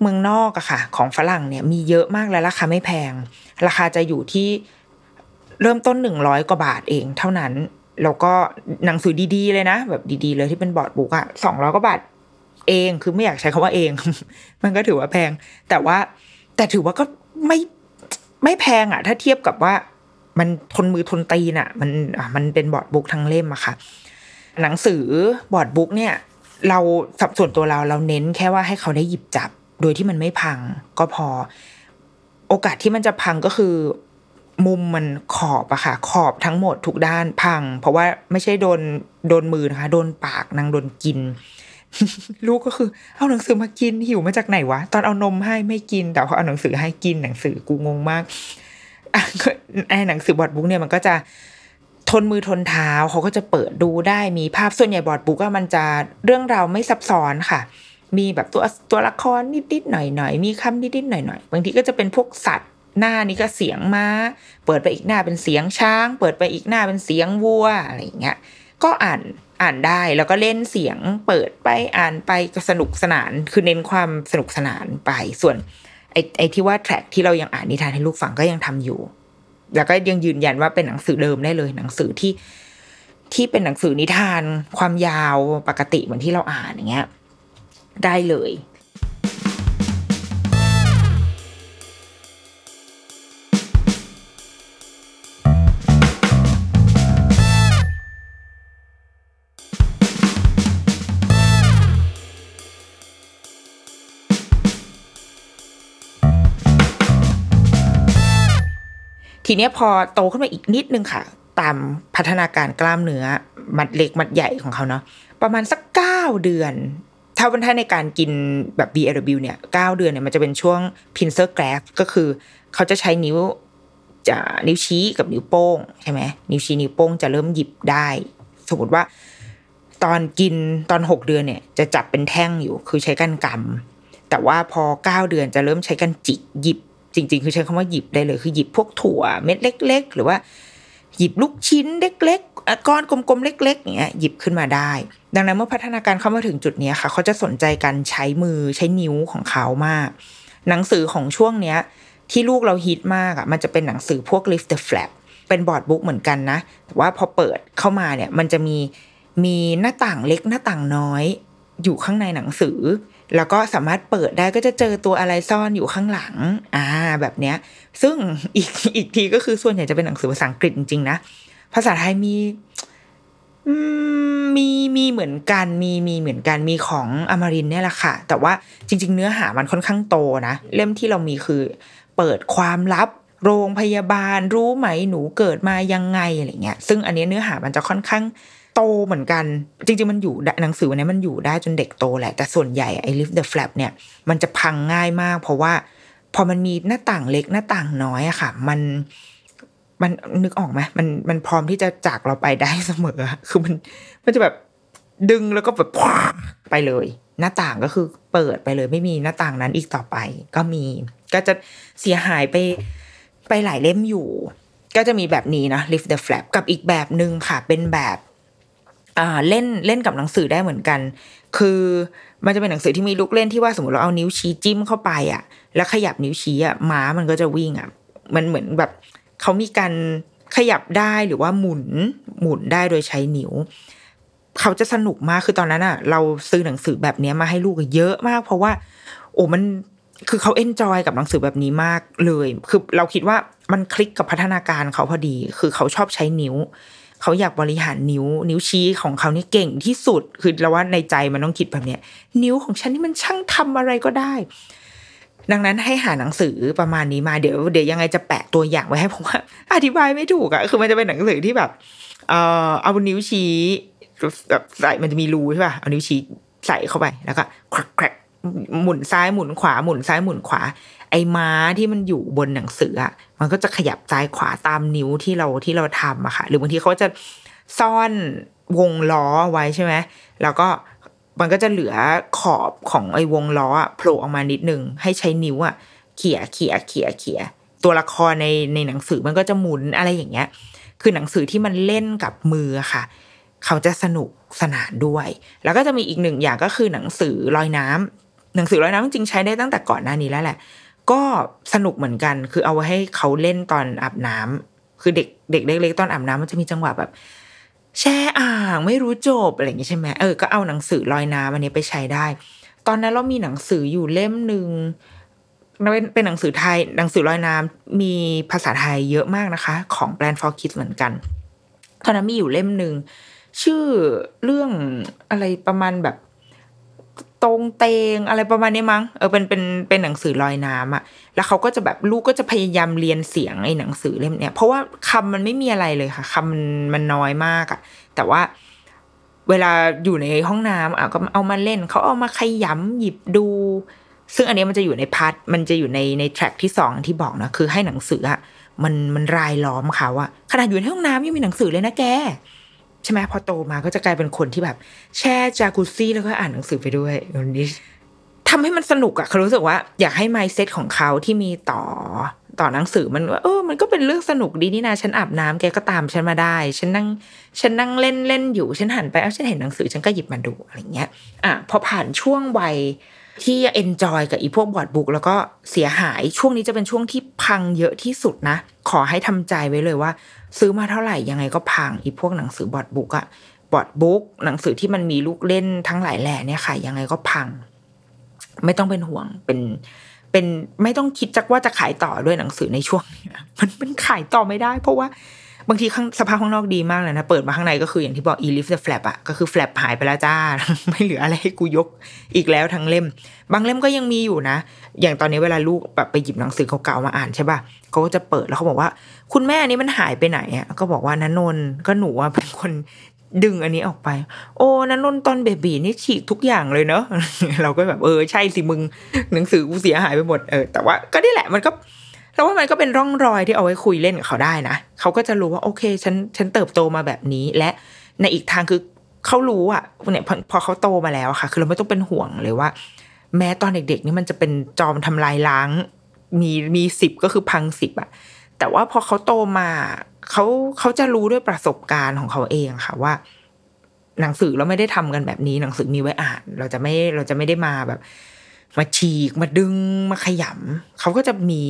เมืองนอกอะค่ะ ของฝรั่งเนี่ยมีเยอะมากและราคาไม่แพง ราคาจะอยู่ที่ เริ่มต้นหนึ่งร้อยกว่าบาทเองเท่านั้น แล้วก็หนังสือดีๆเลยนะ แบบดีๆเลยที่เป็นบอร์ดบุ๊กอะสองร้อยกว่าบาทเองคือไม่อยากใช้คาว่าเอง มันก็ถือว่าแพง แต่ว่าแต่ถือว่าก็ไม่ไม่แพงอะถ้าเทียบกับว่า มันทนมือทนตีนอะมันมันเป็นบอร์ดบุ๊กทั้งเล่มอะค่ะ หนังสือบอร์ดบุ๊กเนี่ย เราสับส่วนตัวเราเราเน้นแค่ว่าให้เขาได้หยิบจับ โดยที่มันไม่พังก็พอ โอกาสที่มันจะพังก็คือ มุมมันขอบอะค่ะขอบทั้งหมดทุกด้านพัง เพราะว่าไม่ใช่โดนโดนมือนะคะ โดนปากนางโดนกิน ลูกก็คือ เอาหนังสือมากินหิวมาจากไหนวะ ตอนเอานมให้ไม่กินแต่พอเอาหนังสือให้กินหนังสือกูงงมากไอ้หนังสือบอดบุ๊กเนี่ยมันก็จะทนมือทนเท้าเขาก็จะเปิดดูได้มีภาพส่วนใหญ่บอดบุ๊กมันจะเรื่องราวไม่ซับซ้อนค่ะ มีแบบตัวตัวละครนิดๆหน่อยๆมีคำนิดๆหน่อยๆบางทีก็จะเป็นพวกสัตว์ หน้านี้ก็เสียงม้า เปิดไปอีกหน้าเป็นเสียงช้าง เปิดไปอีกหน้าเป็นเสียงวัวอะไรอย่างเงี้ยก็อ่านอ่านได้แล้วก็เล่นเสียงเปิดไปอ่านไปก็สนุกสนานคือเน้นความสนุกสนานไปส่วนไอ้ไอ้ที่ว่าแทร็กที่เรายังอ่านนิทานให้ลูกฟังก็ยังทำอยู่ แล้วก็ยังยืนยันว่าเป็นหนังสือเดิมได้เลย หนังสือที่ที่เป็นหนังสือนิทานความยาวปกติเหมือนที่เราอ่านอย่างเงี้ยได้เลย ทีนี้พอโตขึ้นมาอีกนิดนึงค่ะ ตามพัฒนาการกล้ามเนื้อ มัดเล็กมัดใหญ่ของเขาเนาะประมาณสักเก้าเดือน ถ้าวันท้าในการกินแบบ BLW เนี่ยเก้าเดือนเนี่ยมันจะเป็นช่วง pincer grasp ก็คือ เขาจะใช้นิ้วจะนิ้วชี้กับนิ้วโป้งใช่ไหมนิ้วชี้นิ้วโป้งจะเริ่มหยิบได้ สมมติว่า ตอนกินตอนหกเดือนเนี่ย จะจับเป็นแท่งอยู่คือใช้กันกำแต่ว่าพอเก้าเดือนจะเริ่มใช้กันจิกหยิบ จริง ๆ คือใช้คำว่าหยิบได้เลย คือหยิบพวกถั่วเม็ดเล็ก ๆ หรือว่า หยิบลูกชิ้นเล็กๆก้อนกลมๆเล็กๆอย่างเงี้ยหยิบขึ้นมาได้ ดังนั้นเมื่อพัฒนาการเข้ามาถึงจุดนี้ค่ะ เขาจะสนใจการใช้มือใช้นิ้วของเขามาก หนังสือของช่วงเนี้ย ที่ลูกเราฮิตมากอะมันจะเป็นหนังสือพวก lift the flap เป็นบอร์ดบุ๊กเหมือนกันนะ แต่ว่าพอเปิดเข้ามาเนี่ยมันจะมีมีหน้าต่างเล็กหน้าต่างน้อย อยู่ข้างในหนังสือ แล้วก็สามารถเปิดได้ก็จะเจอตัวอะไรซ่อนอยู่ข้างหลัง อ่า แบบเนี้ย ซึ่งอีกอีกทีก็คือส่วนใหญ่จะเป็นหนังสือภาษาอังกฤษจริงๆนะ ภาษาไทยมีมีมีเหมือนกันมีมีเหมือนกันมีของอมรินเนี่ยแหละค่ะ แต่ว่าจริง ๆ เนื้อหามันค่อนข้างโตนะ เล่มที่เรามีคือ เปิดความลับ โรงพยาบาลรู้ไหมหนูเกิดมายังไงอะไรเงี้ย ซึ่งอันนี้เนื้อหามันจะค่อนข้าง โตเหมือนกัน จริง ๆ มันอยู่หนังสือวันนี้มันอยู่ได้จนเด็กโตแหละ แต่ส่วนใหญ่ไอ้ lift the flap เนี่ยมันจะพังง่ายมาก เพราะว่า พอมันมีหน้าต่างเล็กหน้าต่างน้อยอะค่ะ มันมันนึกออกไหมมันมันพร้อมที่จะจากเราไปได้เสมอ คือมันมันจะแบบดึงแล้วก็แบบไปเลย หน้าต่างก็คือเปิดไปเลยไม่มีหน้าต่างนั้นอีกต่อไป ก็มีก็จะเสียหายไปไปหลายเล่มอยู่ ก็จะมีแบบนี้นะ lift the flap กับอีกแบบหนึ่งค่ะ เป็นแบบ เล่นเล่นกับหนังสือได้เหมือนกัน คือมันจะเป็นหนังสือที่มีลูกเล่นที่ว่าสมมติเราเอานิ้วชี้จิ้มเข้าไปอะ แล้วขยับนิ้วชี้อะม้ามันก็จะวิ่งอะ มันเหมือนแบบเขามีการขยับได้หรือว่าหมุนหมุนได้โดยใช้นิ้ว เขาจะสนุกมากคือตอนนั้นอะ เราซื้อหนังสือแบบนี้มาให้ลูกเยอะมาก เพราะว่า โอ้มันคือเขาเอนจอยกับหนังสือแบบนี้มากเลย คือเราคิดว่ามันคลิกกับพัฒนาการเขาพอดี คือเขาชอบใช้นิ้ว เขาอยากบริหารนิ้ว นิ้วชี้ของเขานี่เก่งที่สุด คือเราว่าในใจมันต้องคิดแบบเนี้ย นิ้วของฉันนี่มันช่างทำอะไรก็ได้ ดังนั้นให้หาหนังสือประมาณนี้มาเดี๋ยวเดี๋ยวยังไงจะแปะตัวอย่างไว้ให้ผมว่าอธิบายไม่ถูกอะคือมันจะเป็นหนังสือที่แบบเอ่อเอานิ้วชี้แบบใส่มันจะมีรูใช่ป่ะเอานิ้วชี้ใส่เข้าไปแล้วก็ครักครกหมุนซ้ายหมุนขวาหมุนซ้ายหมุนขวา ไอ้ม้าที่มันอยู่บนหนังสืออะมันก็จะขยับซ้ายขวาตามนิ้วที่เราที่เราทำอะค่ะ หรือบางทีเขาจะซ่อนวงล้อไว้ใช่ไหมแล้วก็มันก็จะเหลือขอบของไอ้วงล้ออะโผล่ออกมานิดนึงให้ใช้นิ้วอะเขี่ยเขี่ยเขี่ยเขี่ยตัวละครในในหนังสือมันก็จะหมุนอะไรอย่างเงี้ย คือหนังสือที่มันเล่นกับมือค่ะ เขาจะสนุกสนานด้วย แล้วก็จะมีอีกหนึ่งอย่างก็คือหนังสือลอยน้ำหนังสือลอยน้ำจริงใช้ได้ตั้งแต่ก่อนหน้านี้แล้วแหละ ก็สนุกเหมือนกัน คือเอาไว้ให้เขาเล่นตอนอาบน้ำคือเด็กเด็กเล็กๆตอนอาบน้ำมันจะมีจังหวะแบบ แช่อ่างไม่รู้จบอะไรอย่างงี้ใช่ไหมเออก็เอาหนังสือลอยน้ำอันนี้ไปใช้ได้ ตอนนั้นเรามีหนังสืออยู่เล่มหนึ่งเป็นเป็นหนังสือไทย หนังสือลอยน้ำมีภาษาไทยเยอะมากนะคะ ของ Brand for Kids เหมือนกัน ตอนนั้นมีอยู่เล่มหนึ่งชื่อเรื่องอะไรประมาณแบบ ตรงเตงอะไรประมาณนี้มั้งเออเป็นเป็นเป็นหนังสือลอยน้ำอะ แล้วเขาก็จะแบบลูกก็จะพยายามเรียนเสียงไอ้หนังสือเล่มเนี้ยเพราะว่าคำมันไม่มีอะไรเลยค่ะคำมันมันน้อยมากอะ แต่ว่าเวลาอยู่ในห้องน้ำอะก็เอามาเล่นเขาเอามาขยำหยิบดู ซึ่งอันนี้มันจะอยู่ใน part มันจะอยู่ในใน track ที่สองที่บอกนะคือให้หนังสืออะมันมันรายล้อมเขาอะขนาดอยู่ในห้องน้ำยังมีหนังสือเลยนะแก ใช่ไหมพอโตมาก็จะกลายเป็นคนที่แบบ แช่จากุซซี่แล้วก็อ่านหนังสือไปด้วยวันนี้ทำให้มันสนุกอะเขารู้สึกว่า อยากให้ mindset ของเขาที่มีต่อต่อหนังสือมันว่าเออมันก็เป็นเรื่องสนุกดีนี่นะฉันอาบน้ำแกก็ตามฉันมาได้ ฉันนั่งฉันนั่งเล่นเล่นอยู่ ฉันหันไปเอ้าฉันเห็นหนังสือฉันก็หยิบมาดูอะไรเงี้ยอะพอผ่านช่วงวัยที่ enjoy กับอีพวก board book แล้วก็เสียหายช่วงนี้จะเป็นช่วงที่พังเยอะที่สุดนะ ขอให้ทำใจไว้เลยว่า ซื้อมาเท่าไหร่ยังไงก็พังอีพวกหนังสือบอดบุ๊กอะบอดบุ๊กหนังสือที่มันมีลูกเล่นทั้งหลายแหล่เนี่ยค่ะ ยังไงก็พัง ไม่ต้องเป็นห่วงเป็นเป็นไม่ต้องคิดจักว่าจะขายต่อด้วยหนังสือในช่วงนี้มันมันขายต่อไม่ได้ เพราะว่า บางทีข้างสภาพข้างนอกดีมากเลยนะ เปิดมาข้างในก็คืออย่างที่บอก e lift the flap อะก็คือ flap หายไปแล้วจ้า ไม่เหลืออะไรให้กูยกอีกแล้วทั้งเล่ม บางเล่มก็ยังมีอยู่นะ อย่างตอนนี้เวลาลูกแบบไปหยิบหนังสือเก่าๆมาอ่านใช่ป่ะเขาก็จะเปิดแล้วเขาบอกว่า คุณแม่อันนี้มันหายไปไหนอะก็บอกว่านันนนก็หนูอะเป็นคนดึงอันนี้ออกไป โอ้นันนนตอนเบบีนี่ฉีกทุกอย่างเลยเนอะเราก็แบบเออใช่สิมึงหนังสือกูเสียหายไปหมดเออแต่ว่าก็นี่แหละมันก็ เราว่ามันก็เป็นร่องรอยที่เอาไว้คุยเล่นกับเขาได้นะเขาก็จะรู้ว่าโอเค ฉันฉันเติบโตมาแบบนี้ และในอีกทางคือเขารู้อะเนี่ยพอพอเขาโตมาแล้วค่ะ คือเราไม่ต้องเป็นห่วงเลยว่า แม้ตอนเด็กๆนี่มันจะเป็นจอมทำลายล้าง มีมีสิบก็คือพังสิบอะแต่ว่าพอเขาโตมาเขาเขาจะรู้ด้วยประสบการณ์ของเขาเองค่ะว่า หนังสือเราไม่ได้ทำกันแบบนี้ หนังสือมีไว้อ่าน เราจะไม่เราจะไม่ได้มาแบบ มาฉีกมาดึงมาขยำเขาก็จะมี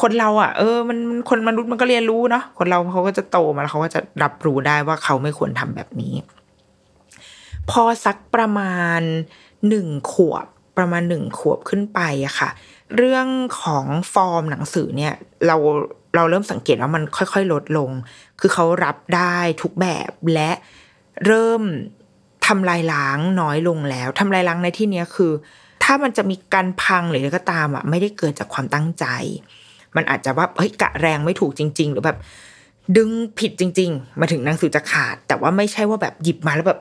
คนเราอะเออมันคนมนุษย์มันก็เรียนรู้เนาะคนเราเขาก็จะโตมาแล้วเขาก็จะรับรู้ได้ว่าเขาไม่ควรทำแบบนี้ พอสักประมาณหนึ่งขวบประมาณหนึ่งขวบขึ้นไปอะค่ะ เรื่องของฟอร์มหนังสือเนี่ย เราเราเริ่มสังเกตว่ามันค่อย ๆ ลดลง คือเขารับได้ทุกแบบและเริ่มทำลายล้างน้อยลงแล้วทำลายล้างในที่นี้คือ ถ้ามันจะมีการพังหรืออะไรก็ตามอะไม่ได้เกิดจากความตั้งใจ มันอาจจะว่าเฮ้ยกะแรงไม่ถูกจริง ๆ หรือแบบ ดึงผิดจริง ๆ มาถึงหนังสือจะขาด แต่ว่าไม่ใช่ว่าแบบหยิบมาแล้วแบบ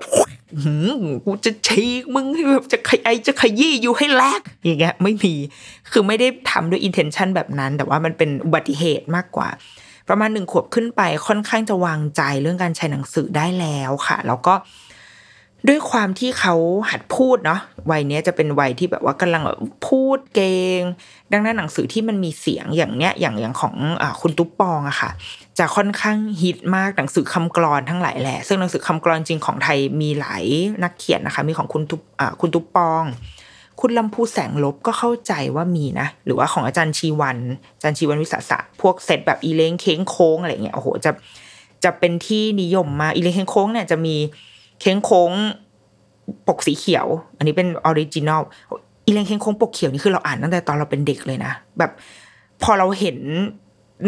หืมกูจะฉีกมึงให้แบบจะขยไอจะขยี้อยู่ให้แลกอย่างเงี้ยไม่มีคือไม่ได้ทำด้วย intention แบบนั้น แต่ว่ามันเป็นอุบัติเหตุมากกว่า ประมาณหนึ่งขวบขึ้นไปค่อนข้างจะวางใจเรื่องการใช้หนังสือได้แล้วค่ะ แล้วก็ ด้วยความที่เขาหัดพูดเนาะวัยนี้จะเป็นวัยที่แบบว่ากำลังแบบพูดเก่งดังนั้นหนังสือที่มันมีเสียงอย่างเนี้ยอย่างอย่างของอคุณตุ๊ปปองอะค่ะ จะค่อนข้างฮิตมากหนังสือคำกรอนทั้งหลายแหละ ซึ่งหนังสือคำกรอนจริงของไทยมีหลายนักเขียนนะคะ มีของคุณตุ๊ปคุณตุ๊ปปอง คุณลำพูแสงลบก็เข้าใจว่ามีนะ หรือว่าของอาจารย์ชีวันอาจารย์ชีวันวิสาสะพวกเซตแบบอีเลงเค้งโค้งอะไรเงี้ยโอ้โหจะจะเป็นที่นิยมมาอีเลงเค้งโค้งเนี่ยจะมี เค้งโค้งปกสีเขียว อันนี้เป็น original อีเล้งเค้งโค้งปกเขียวนี่คือเราอ่านตั้งแต่ตอนเราเป็นเด็กเลยนะ แบบพอเราเห็น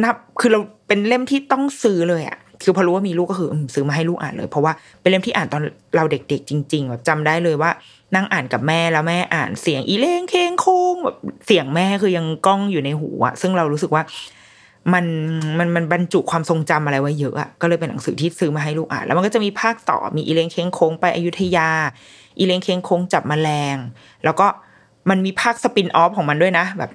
นับคือเราเป็นเล่มที่ต้องซื้อเลยอะคือพอรู้ว่ามีลูกก็คือซื้อมาให้ลูกอ่านเลย เพราะว่าเป็นเล่มที่อ่านตอนเราเด็ก ๆ จริง ๆ แบบจำได้เลยว่า นั่งอ่านกับแม่แล้วแม่อ่านเสียงอีเล้งเค้งโค้งแบบเสียงแม่คือยังก้องอยู่ในหูอะซึ่งเรารู้สึกว่า มันมันมันบรรจุความทรงจำอะไรไว้เยอะอะก็เลยเป็นหนังสือที่ซื้อมาให้ลูกอ่าน แล้วมันก็จะมีภาคต่อมีอีเล้งเค้งโค้งไปอยุธยา อีเลงเคงโค้งจับมแมลง แล้วก็มันมีภาคสปินออฟของมันด้วยนะ แบบ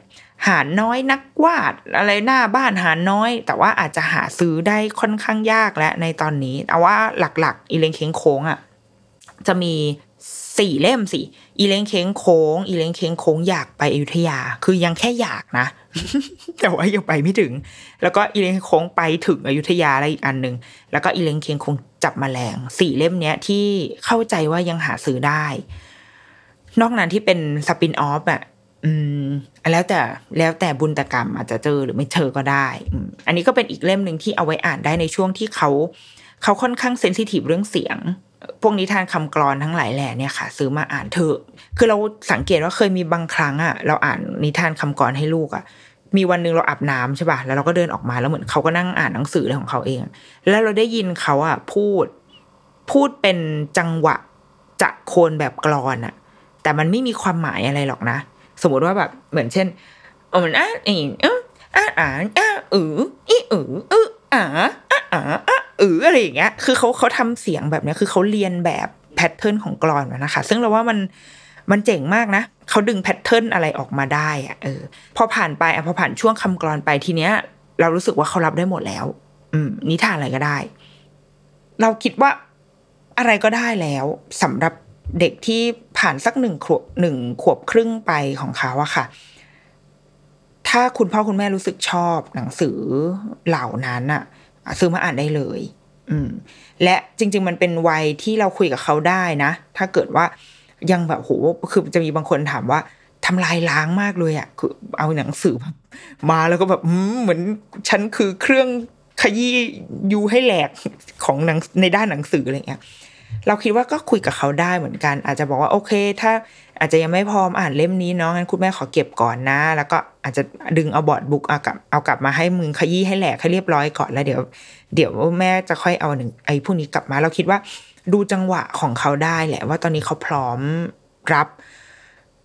หาน้อยนักวาดอะไรหน้าบ้านหาน้อย แต่ว่าอาจจะหาซื้อได้ค่อนข้างยากแล้วในตอนนี้ แต่ว่าหลักๆ อีเลงเคงโค้งอะจะมีสี่เล่มสี่ อีเลงเค้งโค้ง อีเลงเค้งโค้งอยากไปอยุธยา คือยังแค่อยากนะ แต่ว่ายังไปไม่ถึง แล้วก็อีเลงเคงโค้งไปถึงอยุธยาอะไรอีกอันหนึ่งแล้วก็อีเลงเค้งโค้งจับมแมลงสี่เล่มเนี้ยที่เข้าใจว่ายังหาซื้อได้ นอกนั้นที่เป็นสปินออฟอะอืมแล้วแต่แล้วแต่บุญตกรรมอาจจะเจอหรือไม่เจอก็ได้อันนี้ก็เป็นอีกเล่มหนึ่งที่เอาไว้อ่านได้ในช่วงที่เขา เขาค่อนข้างเซนซิทีฟเรื่องเสียง พวกนิทานคำกรอนทั้งหลายแหล่เนี่ยค่ะ ซื้อมาอ่านเถอะ คือเราสังเกตว่าเคยมีบางครั้งอะ เราอ่านนิทานคำกรอนให้ลูกอะมีวันหนึ่งเราอาบน้ำใช่ป่ะแล้วเราก็เดินออกมาแล้วเหมือนเขาก็นั่งอ่านหนังสืออะไรของเขาเอง แล้วเราได้ยินเขาอะพูดพูดเป็นจังหวะจะโคนแบบกรอนอะแต่มันไม่มีความหมายอะไรหรอกนะ สมมติว่าแบบเหมือนเช่นเอออะอีอออะอะอะเอออีเอออออะอะอะอะ เอออะไรอย่างเงี้ย คือเขาเขาทำเสียงแบบเนี้ยคือเขาเรียนแบบแพทเทิร์นของกรอนนะคะ ซึ่งเราว่ามันมันเจ๋งมากนะ เขาดึงแพทเทิร์นอะไรออกมาได้อะเออ พอผ่านไปอะพอผ่านช่วงคำกรอนไปทีเนี้ย เรารู้สึกว่าเขารับได้หมดแล้ว อืม นิทานอะไรก็ได้ เราคิดว่าอะไรก็ได้แล้วสำหรับเด็กที่ผ่านสักหนึ่งขวบหนึ่งขวบครึ่งไปของเขาอะค่ะ ถ้าคุณพ่อคุณแม่รู้สึกชอบหนังสือเหล่านั้นอะ ซื้อมาอ่านได้เลย อืม และจริง ๆ มันเป็นวัยที่เราคุยกับเขาได้นะ ถ้าเกิดว่ายังแบบโหคือจะมีบางคนถามว่าทำลายล้างมากเลยอะคือเอาหนังสือมาแล้วก็แบบเหมือนฉันคือเครื่องขยี้ยูให้แหลกของหนังในด้านหนังสืออะไรเงี้ยเราคิดว่าก็คุยกับเขาได้เหมือนกัน อาจจะบอกว่าโอเค ถ้า อาจจะยังไม่พร้อมอ่านเล่มนี้เนาะงั้นคุณแม่ขอเก็บก่อนนะ แล้วก็อาจจะดึงเอาบอร์ดบุ๊กเอากลับเอากลับมาให้มึงขยี้ให้แหลกให้เรียบร้อยก่อนแล้วเดี๋ยว เดี๋ยวแม่จะค่อยเอาหนึ่งไอ้พวกนี้กลับมา เราคิดว่าดูจังหวะของเขาได้แหละ ว่าตอนนี้เขาพร้อมรับ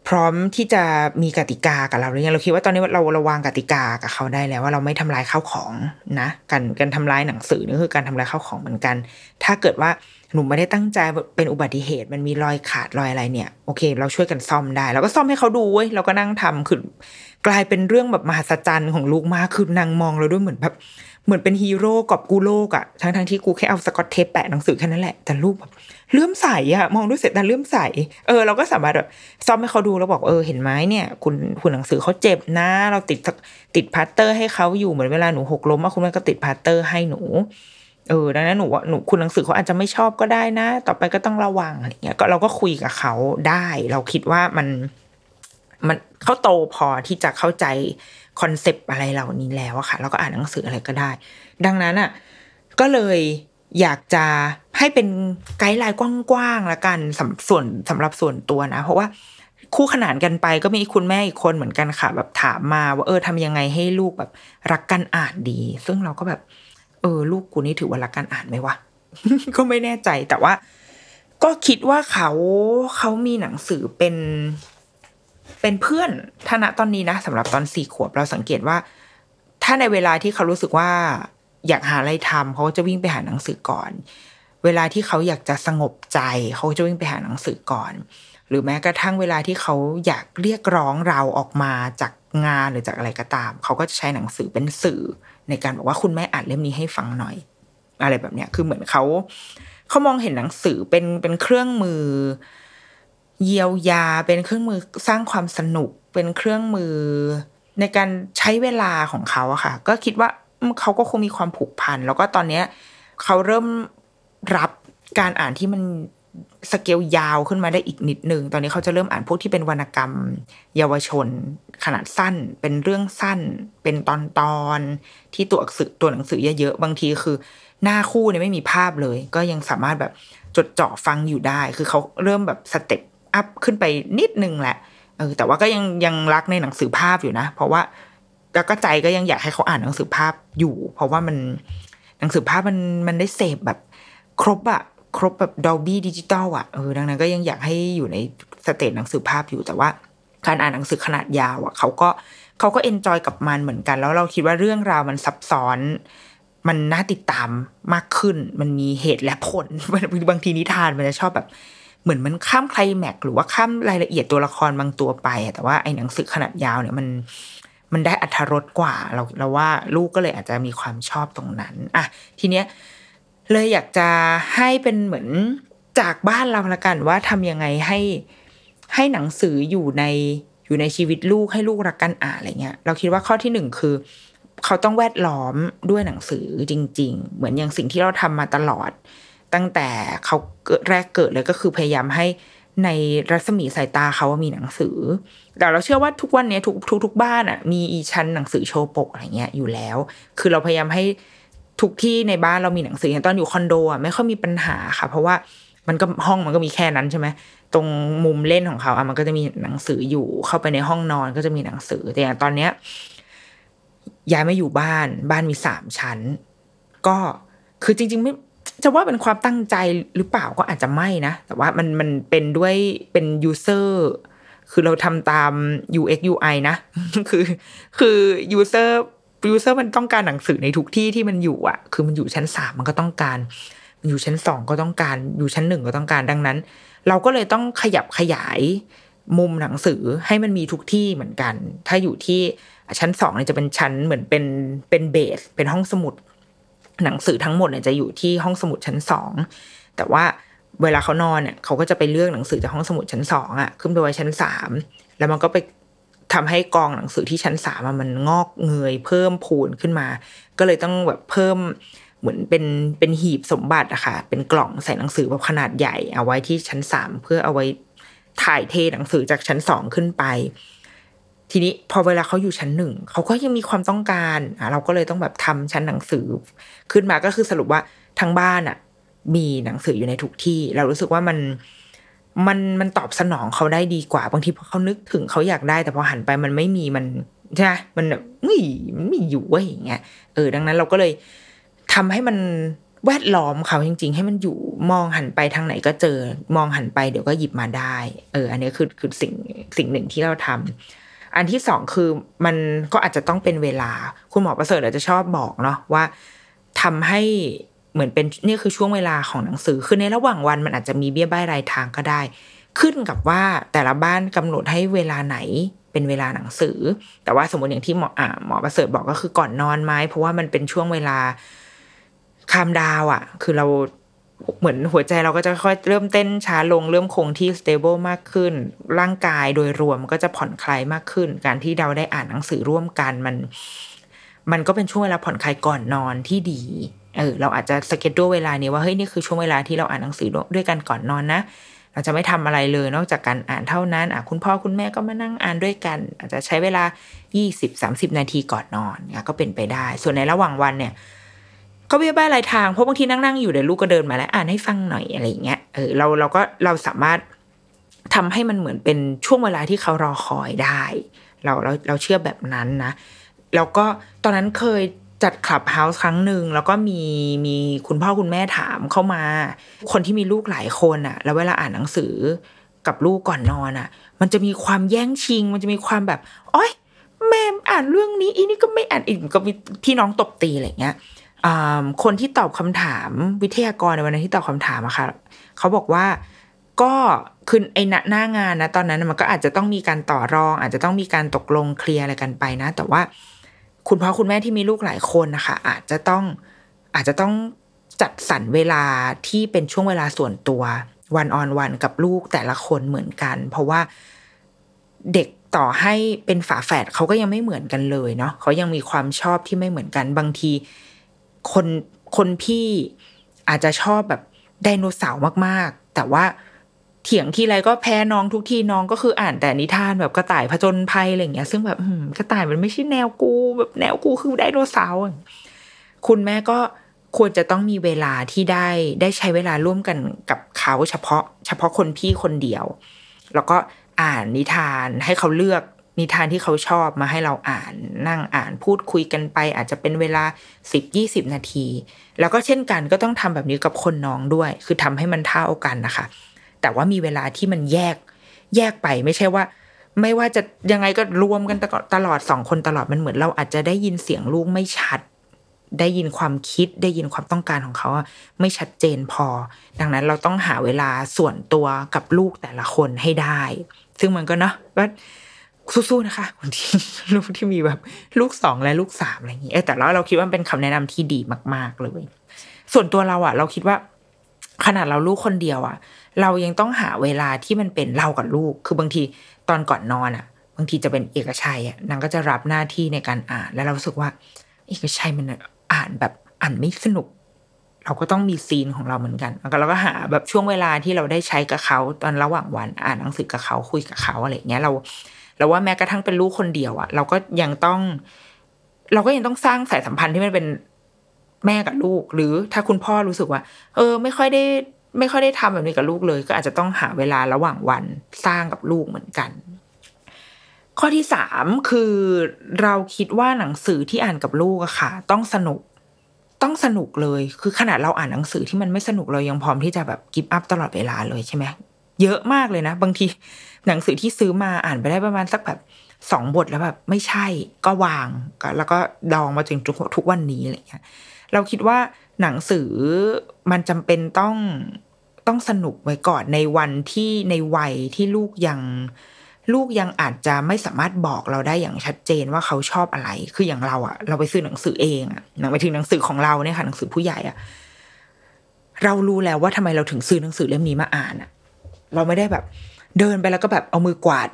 พร้อมที่จะมีกติกากับเราหรือยังเราคิดว่าตอนนี้เราราวางกติกากับเขาได้แล้วว่าเราไม่ทำลายข้าวของนะการการทำลายหนังสือนี่คือการทำลายข้าวของเหมือนกัน ถ้าเกิดว่า หนูไม่ได้ตั้งใจเป็นอุบัติเหตุมันมีรอยขาดรอยอะไรเนี่ย โอเค เราช่วยกันซ่อมได้เราก็ซ่อมให้เขาดูเว้ยเราก็นั่งทำคือกลายเป็นเรื่องแบบมหัศจรรย์ของลูกมากคือนางมองเราด้วยเหมือนแบบเหมือนเป็นฮีโร่กอบกูโลกอะทั้งทั้งที่กูแค่เอา Scotch tape แปะหนังสือแค่นั้นแหละ แต่ลูกแบบเลื่อมใสอะมองด้วยเสร็จแต่เลื่อมใสเออเราก็สามารถแบบซ่อมให้เขาดูแล้วบอกเออเห็นไหมเนี่ย คุณคุณหนังสือเขาเจ็บนะ เราติดติดพลาสเตอร์ให้เขาอยู่เหมือนเวลาหนูหกล้มอะคุณแม่ก็ติดพลาสเตอร์ให้หนู เออดังนั้นหนูว่าหนูคุณหนังสือเขาอาจจะไม่ชอบก็ได้นะ ต่อไปก็ต้องระวังอะไรเงี้ยก็เราก็คุยกับเขาได้ เราคิดว่ามันมันเขาโตพอที่จะเข้าใจ concept อะไรเหล่านี้แล้วอะค่ะแล้วก็อ่านหนังสืออะไรก็ได้ ดังนั้นอะก็เลยอยากจะให้เป็น guideline กว้างๆละกันสำส่วนสำหรับส่วนตัวนะ เพราะว่าคู่ขนานกันไปก็มีคุณแม่อีกคนเหมือนกันค่ะ แบบถามมาว่าเออทำยังไงให้ลูกแบบรักการอ่านดี ซึ่งเราก็แบบ เออ ลูกกูนี่ถือว่ารักการอ่านไหมวะก็ไม่แน่ใจแต่ว่า ก็คิดว่าเขาเขามีหนังสือเป็น เป็นเพื่อนท่านะตอนนี้นะสำหรับตอนสี่ขวบเราสังเกตว่า ถ้าในเวลาที่เขารู้สึกว่า อยากหาอะไรทำเขาจะวิ่งไปหาหนังสือก่อน เวลาที่เขาอยากจะสงบใจ เขาจะวิ่งไปหาหนังสือก่อน หรือแม้กระทั่งเวลาที่เขาอยากเรียกร้องเราออกมาจากงานหรือจากอะไรก็ตาม เขาก็จะใช้หนังสือเป็นสื่อ ในการบอกว่าคุณแม่อ่านเล่มนี้ให้ฟังหน่อย อะไรแบบเนี้ยคือเหมือนเขาเขามองเห็นหนังสือเป็นเป็นเครื่องมือ เยียวยาเป็นเครื่องมือสร้างความสนุก เป็นเครื่องมือ ในการใช้เวลาของเขาอะค่ะ ก็คิดว่าเขาก็คงมีความผูกพันแล้วก็ตอนเนี้ยเขาเริ่มรับการอ่านที่มัน สเกลยาวขึ้นมาได้อีกนิดนึง ตอนนี้เขาจะเริ่มอ่านพวกที่เป็นวรรณกรรม เยาวชน ขนาดสั้น เป็นเรื่องสั้น เป็นตอนตอนที่ตัวอักษรตัวหนังสือเยอะๆ บางทีคือ หน้าคู่เนี่ยไม่มีภาพเลย ก็ยังสามารถแบบจดจ่อฟังอยู่ได้ คือเขาเริ่มแบบ step up ขึ้นไปนิดนึงแหละ เออ แต่ว่าก็ยังยังรักในหนังสือภาพอยู่นะ เพราะว่าแล้วก็ใจก็ยังอยากให้เขาอ่านหนังสือภาพอยู่ เพราะว่ามันหนังสือภาพมันมันได้เสพแบบครบอะ ครบแบบ Dolby Digital อะเออดังนั้นก็ยังอยากให้อยู่ใน stage หนังสือภาพอยู่แต่ว่า การอ่านหนังสือขนาดยาวอะเขาก็เขาก็เอนจอยกับมันเหมือนกัน แล้วเราคิดว่าเรื่องราวมันซับซ้อน มันน่าติดตามมากขึ้น มันมีเหตุและผลบางทีนิทานมันจะชอบแบบเหมือนมันข้ามไคลแม็กหรือว่าข้ามรายละเอียดตัวละครบางตัวไป แต่ว่าไอ้หนังสือขนาดยาวเนี่ยมันมันได้อัธรสกว่า เราเราว่าลูกก็เลยอาจจะมีความชอบตรงนั้นอะทีเนี้ย เลยอยากจะให้เป็นเหมือนจากบ้านเราละกันว่าทำยังไงให้ให้หนังสืออยู่ในอยู่ในชีวิตลูกให้ลูกรักกันอ่านอะไรเงี้ย เราคิดว่าข้อที่หนึ่งคือ เขาต้องแวดล้อมด้วยหนังสือจริง ๆ เหมือนอย่างสิ่งที่เราทำมาตลอด ตั้งแต่เขาแรกเกิดเลยก็คือพยายามให้ในรัศมีสายตาเขาว่ามีหนังสือ แต่เราเชื่อว่าทุกวันนี้ทุกทุกทุกบ้านอะมีอีชั้นหนังสือโชว์ปกอะไรเงี้ยอยู่แล้ว คือเราพยายามให้ ทุกที่ในบ้านเรามีหนังสืออย่างตอนอยู่คอนโดอะไม่ค่อยมีปัญหาค่ะ เพราะว่ามันก็ห้องมันก็มีแค่นั้นใช่ไหมตรงมุมเล่นของเขาอะมันก็จะมีหนังสืออยู่เข้าไปในห้องนอนก็จะมีหนังสือ แต่อย่างตอนเนี้ยย้ายมาอยู่บ้านบ้านมีสามชั้น ก็คือจริง ๆ ไม่จะว่าเป็นความตั้งใจหรือเปล่าก็อาจจะไม่นะ แต่ว่ามันมันเป็นด้วยเป็นยูเซอร์คือเราทำตาม UX UI นะ คือคือ user user มันต้องการหนังสือในทุกที่ที่มันอยู่อะคือมันอยู่ชั้นสามมันก็ต้องการ มันอยู่ชั้นสองก็ต้องการ อยู่ชั้นหนึ่งก็ต้องการดังนั้น เราก็เลยต้องขยับขยายมุมหนังสือให้มันมีทุกที่เหมือนกัน ถ้าอยู่ที่ชั้นสองเนี่ยจะเป็นชั้นเหมือนเป็นเป็น base เป็นห้องสมุด หนังสือทั้งหมดเนี่ยจะอยู่ที่ห้องสมุดชั้นสองแต่ว่าเวลาเขานอนเนี่ยเขาก็จะไปเลือกหนังสือจากห้องสมุดชั้นสองอะขึ้นไปไว้ชั้นสามแล้วมันก็ไป ทำให้กองหนังสือที่ชั้นสามมันงอกเงย เพิ่มพูนขึ้นมา ก็เลยต้องแบบเพิ่มเหมือนเป็นเป็นหีบสมบัติอะค่ะ เป็นกล่องใส่หนังสือแบบขนาดใหญ่ เอาไว้ที่ชั้นสามเพื่อเอาไว้ถ่ายเทหนังสือจากชั้นสองขึ้นไป ทีนี้พอเวลาเขาอยู่ชั้นหนึ่งเขาก็ยังมีความต้องการอะเราก็เลยต้องแบบทำชั้นหนังสือ ขึ้นมาก็คือสรุปว่าทั้งบ้านอะมีหนังสืออยู่ในทุกที่ เรารู้สึกว่ามัน มันมันตอบสนองเขาได้ดีกว่าบางทีพอเขานึกถึงเขาอยากได้ แต่พอหันไปมันไม่มีมันใช่ไหมมันแบบนี่มันไม่อยู่เว้ยอย่างเงี้ยเออดังนั้นเราก็เลยทำให้มันแวดล้อมเขาจริง ๆ ให้มันอยู่มองหันไปทางไหนก็เจอมองหันไปเดี๋ยวก็หยิบมาได้ เออ อันนี้คือคือสิ่งสิ่งหนึ่งที่เราทำอันที่สองคือมันก็อาจจะต้องเป็นเวลา คุณหมอประเสริฐอาจจะชอบบอกเนาะว่าทำให้ เหมือนเป็นนี่คือช่วงเวลาของหนังสือคือในระหว่างวันมันอาจจะมีเบี้ยใบรายทางก็ได้ ขึ้นกับว่าแต่ละบ้านกำหนดให้เวลาไหนเป็นเวลาหนังสือ แต่ว่าสมมติอย่างที่หมออ่าหมอประเสริฐบอกก็คือก่อนนอนไหมเพราะว่ามันเป็นช่วงเวลาคามดาวอะ่ะ คือเราเหมือนหัวใจเราก็จะค่อยเริ่มเต้นช้าลงเริ่มคงที่ stable มากขึ้น ร่างกายโดยรวมก็จะผ่อนคลายมากขึ้น การที่เราได้อ่านหนังสือร่วมกันมัน มันก็เป็นช่วงเวลาผ่อนคลายก่อนนอนที่ดี เออเราอาจจะสเก็ตดูเวลานี้ว่าเฮ้ยนี่คือช่วงเวลาที่เราอ่านหนังสือด้วยกันก่อนนอนนะ เราจะไม่ทำอะไรเลยนอกจากการอ่านเท่านั้นอะคุณพ่อคุณแม่ก็มานั่งอ่านด้วยกัน อาจจะใช้เวลา 20-30 นาทีก่อนนอนก็เป็นไปได้ ส่วนในระหว่างวันเนี่ยก็เบี้ยบ้ายรายทางเพราะบางทีนั่งๆอยู่เดี๋ยวลูกก็เดินมาแล้วอ่านให้ฟังหน่อยอะไรอย่างเงี้ยเออเราเราก็เราสามารถทำให้มันเหมือนเป็นช่วงเวลาที่เขารอคอยได้ เราเราเราเชื่อแบบนั้นนะแล้วก็ตอนนั้นเคย จัดคลับเฮาส์ครั้งหนึ่งแล้วก็มีมีคุณพ่อคุณแม่ถามเข้ามา คนที่มีลูกหลายคนอะแล้วเวลาอ่านหนังสือกับลูกก่อนนอนอะมันจะมีความแย่งชิง มันจะมีความแบบอ้อยแม่อ่านเรื่องนี้อีนี่ก็ไม่อ่านอีกก็มีพี่น้องตบตีอะไรเงี้ยคนที่ตอบคำถามวิทยากรในวันนั้นที่ตอบคำถามอะค่ะเขาบอกว่าก็คือไอ้หน้างานนะตอนนั้นมันก็อาจจะต้องมีการต่อรอง อาจจะต้องมีการตกลงเคลียร์อะไรกันไปนะ แต่ว่า คุณพ่อคุณแม่ที่มีลูกหลายคนนะคะ อาจจะต้องอาจจะต้องจัดสรรเวลาที่เป็นช่วงเวลาส่วนตัววันออนวันกับลูกแต่ละคนเหมือนกัน เพราะว่าเด็กต่อให้เป็นฝาแฝดเขาก็ยังไม่เหมือนกันเลยเนาะเขายังมีความชอบที่ไม่เหมือนกันบางที คนคนพี่อาจจะชอบแบบไดโนเสาร์มากๆ แต่ว่า เถียงทีไรก็แพ้น้องทุกทีน้องก็คืออ่านแต่นิทานแบบกระต่ายผจญภัยอะไรเงี้ย ซึ่งแบบกระต่ายมันไม่ใช่แนวกู แบบแนวกูคือไดโนเสาร์คุณแม่ก็ควรจะต้องมีเวลาที่ได้ได้ใช้เวลาร่วมกันกับเขาเฉพาะ เฉพาะคนพี่คนเดียว แล้วก็อ่านนิทานให้เขาเลือกนิทานที่เขาชอบมาให้เราอ่านนั่งอ่านพูดคุยกันไป อาจจะเป็นเวลาสิบยี่สิบนาที แล้วก็เช่นกันก็ต้องทำแบบนี้กับคนน้องด้วย คือทำให้มันเท่ากันนะคะ แต่ว่ามีเวลาที่มันแยกแยกไปไม่ใช่ว่า ไม่ว่าจะยังไงก็รวมกันตลอดสองคนตลอดมันเหมือนเราอาจจะได้ยินเสียงลูกไม่ชัด ได้ยินความคิดได้ยินความต้องการของเขาไม่ชัดเจนพอ ดังนั้นเราต้องหาเวลาส่วนตัวกับลูกแต่ละคนให้ได้ ซึ่งมันก็เนาะว่าสู้ๆนะคะคนที่ลูกที่มีแบบลูกสองและลูกสามอะไรอย่างนี้แต่แล้วเราคิดว่าเป็นคำแนะนำที่ดีมาก ๆเลย ส่วนตัวเราอะเราคิดว่า ขนาดเราลูกคนเดียวอะ เรายังต้องหาเวลาที่มันเป็นเรากับลูก คือบางทีตอนก่อนนอนอะ บางทีจะเป็นเอกชัยอะนางก็จะรับหน้าที่ในการอ่าน แล้วเราสึกว่า เอกชัยมันอ่านแบบอ่านไม่สนุก เราก็ต้องมีซีนของเราเหมือนกันแล้วก็เราก็หาแบบช่วงเวลาที่เราได้ใช้กับเขาตอนระหว่างวันอ่านหนังสือกับเขาคุยกับเขาอะไรเงี้ยเราเราว่าแม้กระทั่งเป็นลูกคนเดียวอะ เราก็ยังต้อง เราก็ยังต้องสร้างสายสัมพันธ์ที่มันเป็นแม่กับลูก หรือถ้าคุณพ่อรู้สึกว่า เออ ไม่ค่อยได้ ไม่ค่อยได้ทำแบบนี้กับลูกเลย ก็อาจจะต้องหาเวลาระหว่างวันสร้างกับลูกเหมือนกัน ข้อที่สามคือเราคิดว่าหนังสือที่อ่านกับลูกอะค่ะ ต้องสนุกต้องสนุกเลย คือขนาดเราอ่านหนังสือที่มันไม่สนุกเรายังพร้อมที่จะแบบกิฟต์อัพตลอดเวลาเลยใช่ไหมเยอะมากเลยนะ บางทีหนังสือที่ซื้อมาอ่านไปได้ประมาณสักแบบสองบทแล้วแบบไม่ใช่ก็วางแล้วก็ดองมาถึงทุกวันนี้อะไรเงี้ยเราคิดว่า หนังสือมันจำเป็นต้องต้องสนุกไว้ก่อนในวันที่ในวัยที่ลูกยังลูกยังอาจจะไม่สามารถบอกเราได้อย่างชัดเจนว่าเขาชอบอะไร คืออย่างเราอะเราไปซื้อหนังสือเองอะหนังไปถึงหนังสือของเราเนี่ยค่ะหนังสือผู้ใหญ่อะเรารู้แล้วว่าทำไมเราถึงซื้อหนังสือเล่มนี้มาอ่านอะเราไม่ได้แบบ เดินไปแล้วก็แบบเอามือกวาด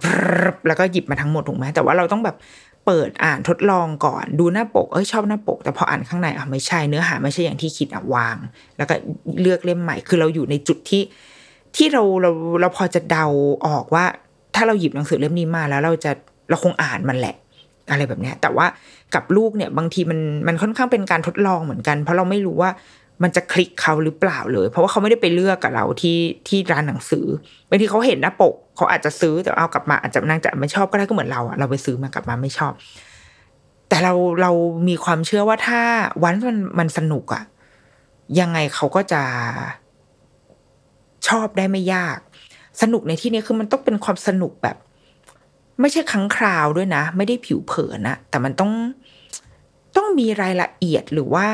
แล้วก็หยิบมาทั้งหมดถูกไหมแต่ว่าเราต้องแบบ เปิดอ่านทดลองก่อนดูหน้าปกเอ้ยชอบหน้าปก แต่พออ่านข้างในอะไม่ใช่เนื้อหาไม่ใช่อย่างที่คิดอะวาง แล้วก็เลือกเล่มใหม่ คือเราอยู่ในจุดที่ ที่เราเราเราพอจะเดาออกว่า ถ้าเราหยิบหนังสือเล่มนี้มาแล้วเราจะเราคงอ่านมันแหละ อะไรแบบนี้แต่ว่ากับลูกเนี่ยบางทีมันมันค่อนข้างเป็นการทดลองเหมือนกัน เพราะเราไม่รู้ว่า มันจะคลิกเขาหรือเปล่าเลย เพราะว่าเขาไม่ได้ไปเลือกกับเราที่ที่ร้านหนังสือบางทีเขาเห็นหน้าปก เขาอาจจะซื้อแต่เอากลับมาอาจจะนางจะไม่ชอบก็ได้ก็เหมือนเราอะเราไปซื้อมากลับมาไม่ชอบ แต่เราเรามีความเชื่อว่าถ้าวันมันมันสนุกอะยังไงเขาก็จะชอบได้ไม่ยาก สนุกในที่นี้คือมันต้องเป็นความสนุกแบบ ไม่ใช่ครั้งคราวด้วยนะ ไม่ได้ผิวเผินนะแต่มันต้อง ต้องมีรายละเอียดหรือว่า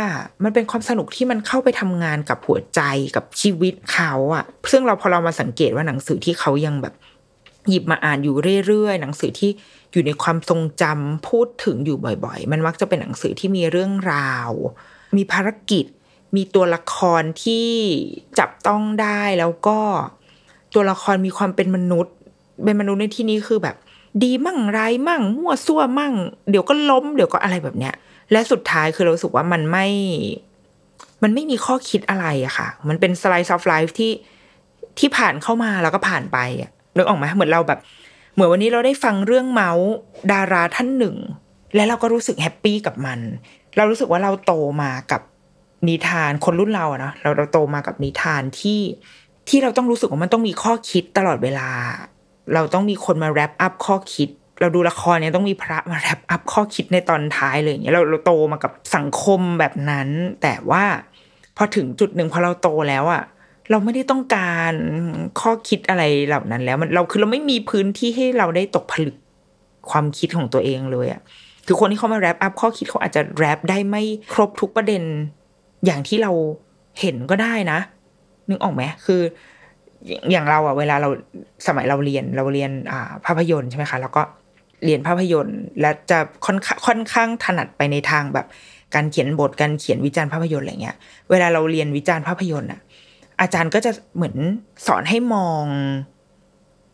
มันเป็นความสนุกที่มันเข้าไปทำงานกับหัวใจกับชีวิตเขาอะซึ่งเราพอเรามาสังเกตว่าหนังสือที่เขายังแบบ หยิบมาอ่านอยู่เรื่อยๆหนังสือที่อยู่ในความทรงจำพูดถึงอยู่บ่อย ๆ มันมักจะเป็นหนังสือที่มีเรื่องราว มีภารกิจ มีตัวละครที่จับต้องได้แล้วก็ตัวละครมีความเป็นมนุษย์ เป็นมนุษย์ในที่นี้คือแบบ ดีมั่งไรมั่ง มั่วซั่วมั่ง เดี๋ยวก็ล้ม เดี๋ยวก็อะไรแบบเนี้ย และสุดท้ายคือเราสึกว่ามันไม่ มันไม่มีข้อคิดอะไรอะค่ะ มันเป็น slice of life ที่ที่ผ่านเข้ามาแล้วก็ผ่านไปอะนึกออกไหมเหมือนเราแบบ เหมือนวันนี้เราได้ฟังเรื่องเมาท์ดาราท่านหนึ่ง และเราก็รู้สึก happy กับมัน เรารู้สึกว่าเราโตมากับนิทานคนรุ่นเราอะเนาะเราเราโตมากับนิทานที่ที่เราต้องรู้สึกว่ามันต้องมีข้อคิดตลอดเวลา เราต้องมีคนมาแรปอัพข้อคิด เราดูละครเนี่ยต้องมีพระมาแรปอัพข้อคิดในตอนท้ายเลยอย่างเงี้ยเราเราโตมากับสังคมแบบนั้น แต่ว่าพอถึงจุดหนึ่งพอเราโตแล้วอะเราไม่ได้ต้องการข้อคิดอะไรเหล่านั้นแล้วมันเราคือเราไม่มีพื้นที่ให้เราได้ตกผลึกความคิดของตัวเองเลยอะคือคนที่เขามาแรปอัพข้อคิดเขาอาจจะแรปได้ไม่ครบทุกประเด็นอย่างที่เราเห็นก็ได้นะ นึกออกไหมคือ อย่างเราอะเวลาเราสมัยเราเรียนเราเรียนอ่าภาพยนตร์ใช่ไหมคะ แล้วก็ เรียนภาพยนตร์ และจะค่อนค่อนข้างถนัดไปในทางแบบการเขียนบทการเขียนวิจารณ์ภาพยนตร์อะไรเงี้ย เวลาเราเรียนวิจารณ์ภาพยนตร์อะอาจารย์ก็จะเหมือนสอนให้มอง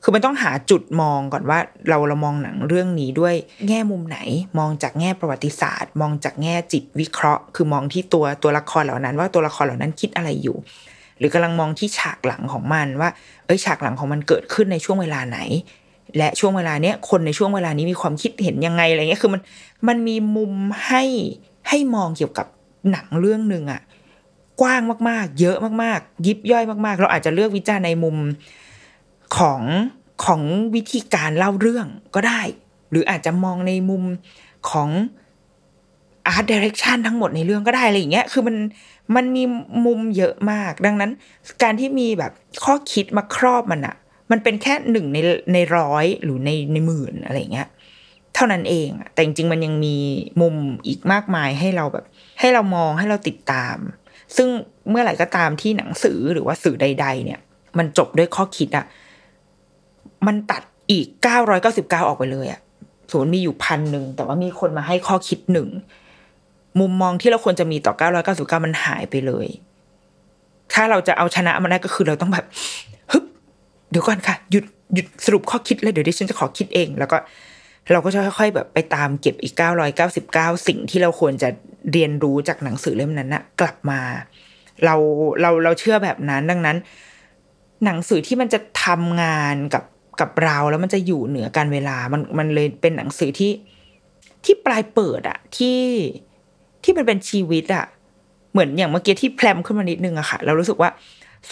คือมันต้องหาจุดมองก่อนว่าเราเรามองหนังเรื่องนี้ด้วยแง่มุมไหน มองจากแง่ประวัติศาสตร์ มองจากแง่จิตวิเคราะห์ คือมองที่ตัวตัวละครเหล่านั้น ว่าตัวละครเหล่านั้นคิดอะไรอยู่ หรือกำลังมองที่ฉากหลังของมันว่า เอ้ยฉากหลังของมันเกิดขึ้นในช่วงเวลาไหน และช่วงเวลาเนี้ยคนในช่วงเวลานี้มีความคิดเห็นยังไงอะไรเงี้ยคือมันมันมีมุมให้ให้มองเกี่ยวกับหนังเรื่องหนึ่งอะกว้างมากๆ เยอะมากๆ ยิบย่อยมากๆ เราอาจจะเลือกวิจารณ์ในมุมของของวิธีการเล่าเรื่องก็ได้ หรืออาจจะมองในมุมของอาร์ตดิเรกชันทั้งหมดในเรื่องก็ได้อะไรอย่างเงี้ย คือมันมันมีมุมเยอะมาก ดังนั้น การที่มีแบบข้อคิดมาครอบมันอะ มันเป็นแค่หนึ่งในในร้อยหรือในในหมื่นอะไรเงี้ยเท่านั้นเองแต่จริงๆมันยังมีมุมอีกมากมายให้เราแบบ ให้เรามองให้เราติดตาม ซึ่งเมื่อไหร่ก็ตามที่หนังสือหรือว่าสื่อใด ๆ เนี่ย มันจบด้วยข้อคิดอะมันตัดอีกเก้าร้อยเก้าสิบเก้าออกไปเลยอะสมมติมีอยู่พันหนึ่งแต่ว่ามีคนมาให้ข้อคิดหนึ่งมุมมองที่เราควรจะมีต่อเก้าร้อยเก้าสิบเก้ามันหายไปเลย ถ้าเราจะเอาชนะมันได้ก็คือเราต้องแบบฮึบ เดี๋ยวก่อนค่ะ หยุดหยุดสรุปข้อคิดเลยเดี๋ยวดิฉันจะขอคิดเอง แล้วก็เราก็จะค่อยๆ แบบไปตามเก็บอีกเก้าร้อยเก้าสิบเก้าสิ่งที่เราควรจะเรียนรู้จากหนังสือเล่มนั้นนะกลับมา เราเราเราเชื่อแบบนั้นดังนั้น หนังสือที่มันจะทำงานกับกับเราแล้วมันจะอยู่เหนือการเวลา มันมันเลยเป็นหนังสือที่ที่ปลายเปิดอะที่ที่มันเป็นชีวิตอะเหมือนอย่างเมื่อกี้ที่แพลมขึ้นมานิดนึงอะค่ะ เรารู้สึกว่า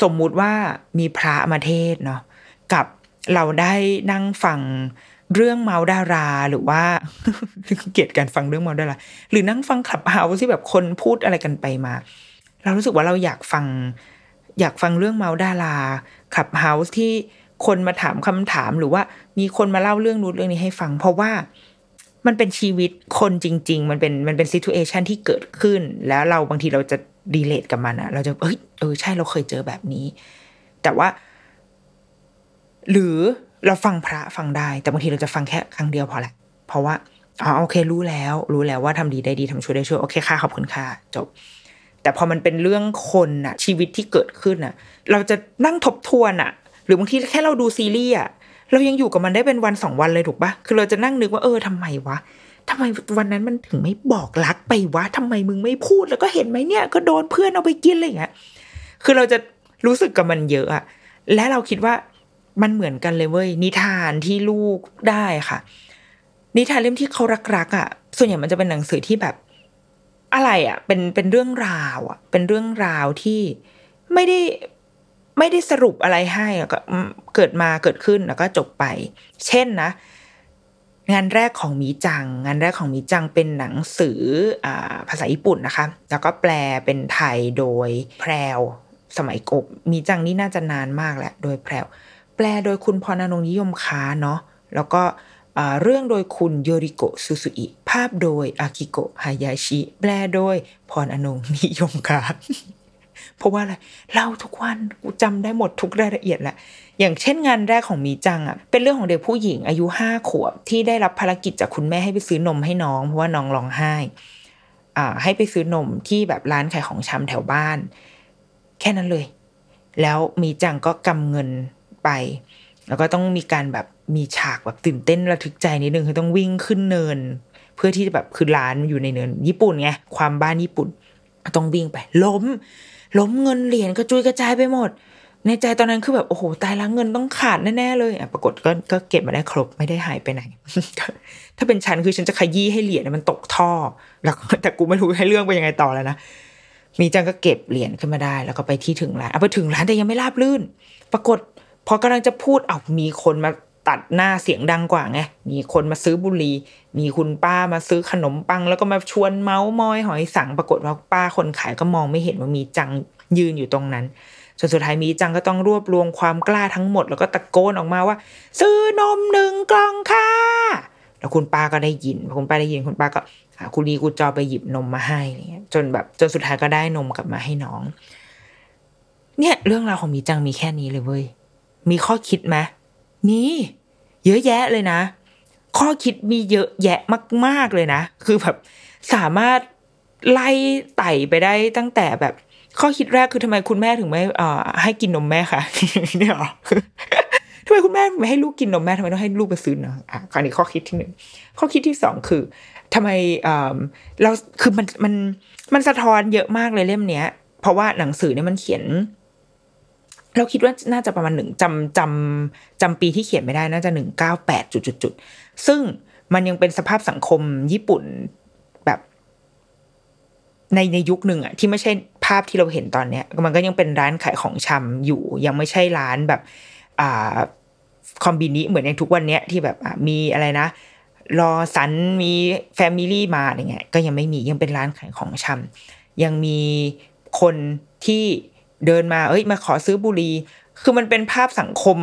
สมมุติว่ามีพระมาเทศเนาะ กับเราได้นั่งฟังเรื่องเมาท์ดาราหรือว่าเกลียดการฟังเรื่องเมาท์ดาราหรือนั่งฟัง Clubhouse ที่แบบคนพูดอะไรกันไปมา เรารู้สึกว่าเราอยากฟัง อยากฟังเรื่องเมาท์ดารา Clubhouse ที่คนมาถามคำถามหรือว่ามีคนมาเล่าเรื่องนู้นเรื่องนี้ให้ฟัง เพราะว่ามันเป็นชีวิตคนจริง ๆ มันเป็นมันเป็น situation ที่เกิดขึ้น แล้วเราบางทีเราจะ relate กับมันอะเราจะเอ้ยเออใช่เราเคยเจอแบบนี้ แต่ว่า หรือเราฟังพระฟังได้ แต่บางทีเราจะฟังแค่ครั้งเดียวพอแหละ เพราะว่าอ๋อโอเค รู้แล้ว รู้แล้วว่าทำดีได้ดีทำช่วยได้ช่วยโอเคค่ะขอบคุณค่ะจบ แต่พอมันเป็นเรื่องคนอะชีวิตที่เกิดขึ้นอะเราจะนั่งทบทวนอะหรือบางทีแค่เราดูซีรีส์อะเรายังอยู่กับมันได้เป็นวันสองวันเลยถูกปะคือเราจะนั่งนึกว่าเออทำไมวะทำไมวันนั้นมันถึงไม่บอกรักไปวะทำไมมึงไม่พูดแล้วก็เห็นไหมเนี่ย ก็โดนเพื่อนเอาไปกินอะไรอย่างเงี้ย คือเราจะรู้สึกกับมันเยอะอะ และเราคิดว่า มันเหมือนกันเลยเว้ยนิทานที่ลูกได้ค่ะ นิทานเล่มที่เขารักๆอะ่ะ ส่วนใหญ่มันจะเป็นหนังสือที่แบบ อะไรอะ่ะ เป็นเป็นเรื่องราวอะ่ะ เป็นเรื่องราวที่ไม่ได้ไม่ได้สรุปอะไรให้ก็เกิดมาเกิดขึ้นแล้วก็จบไป เช่นนะ งานแรกของมีจัง งานแรกของมีจังเป็นหนังสืออภาษาญี่ปุ่นนะคะ แล้วก็แปลเป็นไทยโดยแพรวสมัยกบมีจังนี่น่าจะนานมากแหละโดยแพรว แปลโดยคุณพรนงนิยมค้าเนาะแล้วก็เรื่องโดยคุณโยริโกซูซูอิ ภาพโดยอากิโกฮายาชิ แปลโดยพรอนงนิยมค้าเพราะว่าอะไรเล่าทุกวันกูจำได้หมดทุกรายละเอียดแหละอย่างเช่นงานแรกของมีจังอะเป็นเรื่องของเด็กผู้หญิงอายุห้าขวบที่ได้รับภารกิจจากคุณแม่ให้ไปซื้อนมให้น้องเพราะว่าน้องร้องไห้อ่าให้ไปซื้อนมที่แบบร้านขายของชำแถวบ้าน แค่นั้นเลย แล้วมีจังก็กำเงิน ไป แล้วก็ต้องมีการแบบมีฉากแบบตื่นเต้นระทึกใจนิดนึงคือต้องวิ่งขึ้นเนิน เพื่อที่จะแบบคือร้านอยู่ในเนิน ญี่ปุ่นไงความบ้านญี่ปุ่นต้องวิ่งไปล้ม ล้มเงินเหรียญกระจุยกระจายไปหมด ในใจตอนนั้นคือแบบโอ้โหตายแล้วเงินต้องขาดแน่ๆเลยอะปรากฏก็ก็เก็บมาได้ครบไม่ได้หายไปไหน ถ้าเป็นฉันคือฉันจะขยี้ให้เหรียญมันตกท่อ แล้วแต่กูไม่รู้ให้เรื่องไปยังไงต่อแล้วนะมีจังก็เก็บเหรียญขึ้นมาได้ แล้วก็ไปที่ถึงร้านเอาไปถึงร้านแต่ยังไม่ราบลื่น ปรากฏ พอกำลังจะพูดเอามีคนมาตัดหน้าเสียงดังกว่าไง มีคนมาซื้อบุหรี่ มีคุณป้ามาซื้อขนมปัง แล้วก็มาชวนเมาส์มอยหอยสังปรากฏว่าป้าคนขายก็มองไม่เห็นว่ามีจังยืนอยู่ตรงนั้นจนสุดท้ายมีจังก็ต้องรวบรวมความกล้าทั้งหมด แล้วก็ตะโกนออกมาว่า ซื้อนมหนึ่งกล่องค่ะแล้วคุณป้าก็ได้ยินคุณป้าได้ยินคุณป้าก็คุณดีกูจอไปหยิบนมมาให้เนี่ยจนแบบจนสุดท้ายก็ได้นมกลับมาให้น้อง เนี่ย เรื่องราวของมีจังมีแค่นี้เลยเว้ย มีข้อคิดไหมมีเยอะแยะเลยนะ ข้อคิดมีเยอะแยะมาก ๆเลยนะ คือแบบสามารถไล่ไต่ไปได้ตั้งแต่แบบข้อคิดแรกคือทำไมคุณแม่ถึงไม่อ่าให้กินนมแม่ค่ะเนี่ยหรอทำไมคุณแม่ไม่ให้ลูกกินนมแม่ทำไมต้องให้ลูกไปซื้อเนาะอะคราวนี้ข้อคิดที่หนึ่งข้อคิดที่สองคือทำไมอ่าเราคือมันมันมันสะท้อนเยอะมากเลยเล่มเนี้ย เพราะว่าหนังสือเนี่ยมันเขียน เราคิดว่าน่าจะประมาณหนึ่งจำจำจำปีที่เขียนไม่ได้น่าจะหนึ่งเก้าแปดจุดจุดจุดซึ่งมันยังเป็นสภาพสังคมญี่ปุ่นแบบในในยุคหนึ่งอะที่ไม่ใช่ภาพที่เราเห็นตอนเนี้ย มันก็ยังเป็นร้านขายของชำอยู่ ยังไม่ใช่ร้านแบบอ่าคอมบินิเหมือนในทุกวันเนี้ยที่แบบมีอะไรนะรอสันมีแฟมิลี่มาอะไรเงี้ยก็ยังไม่มียังเป็นร้านขายของชำยังมีคนที่ เดินมาเอ้ยมาขอซื้อบุหรี่คือมันเป็นภาพสังคม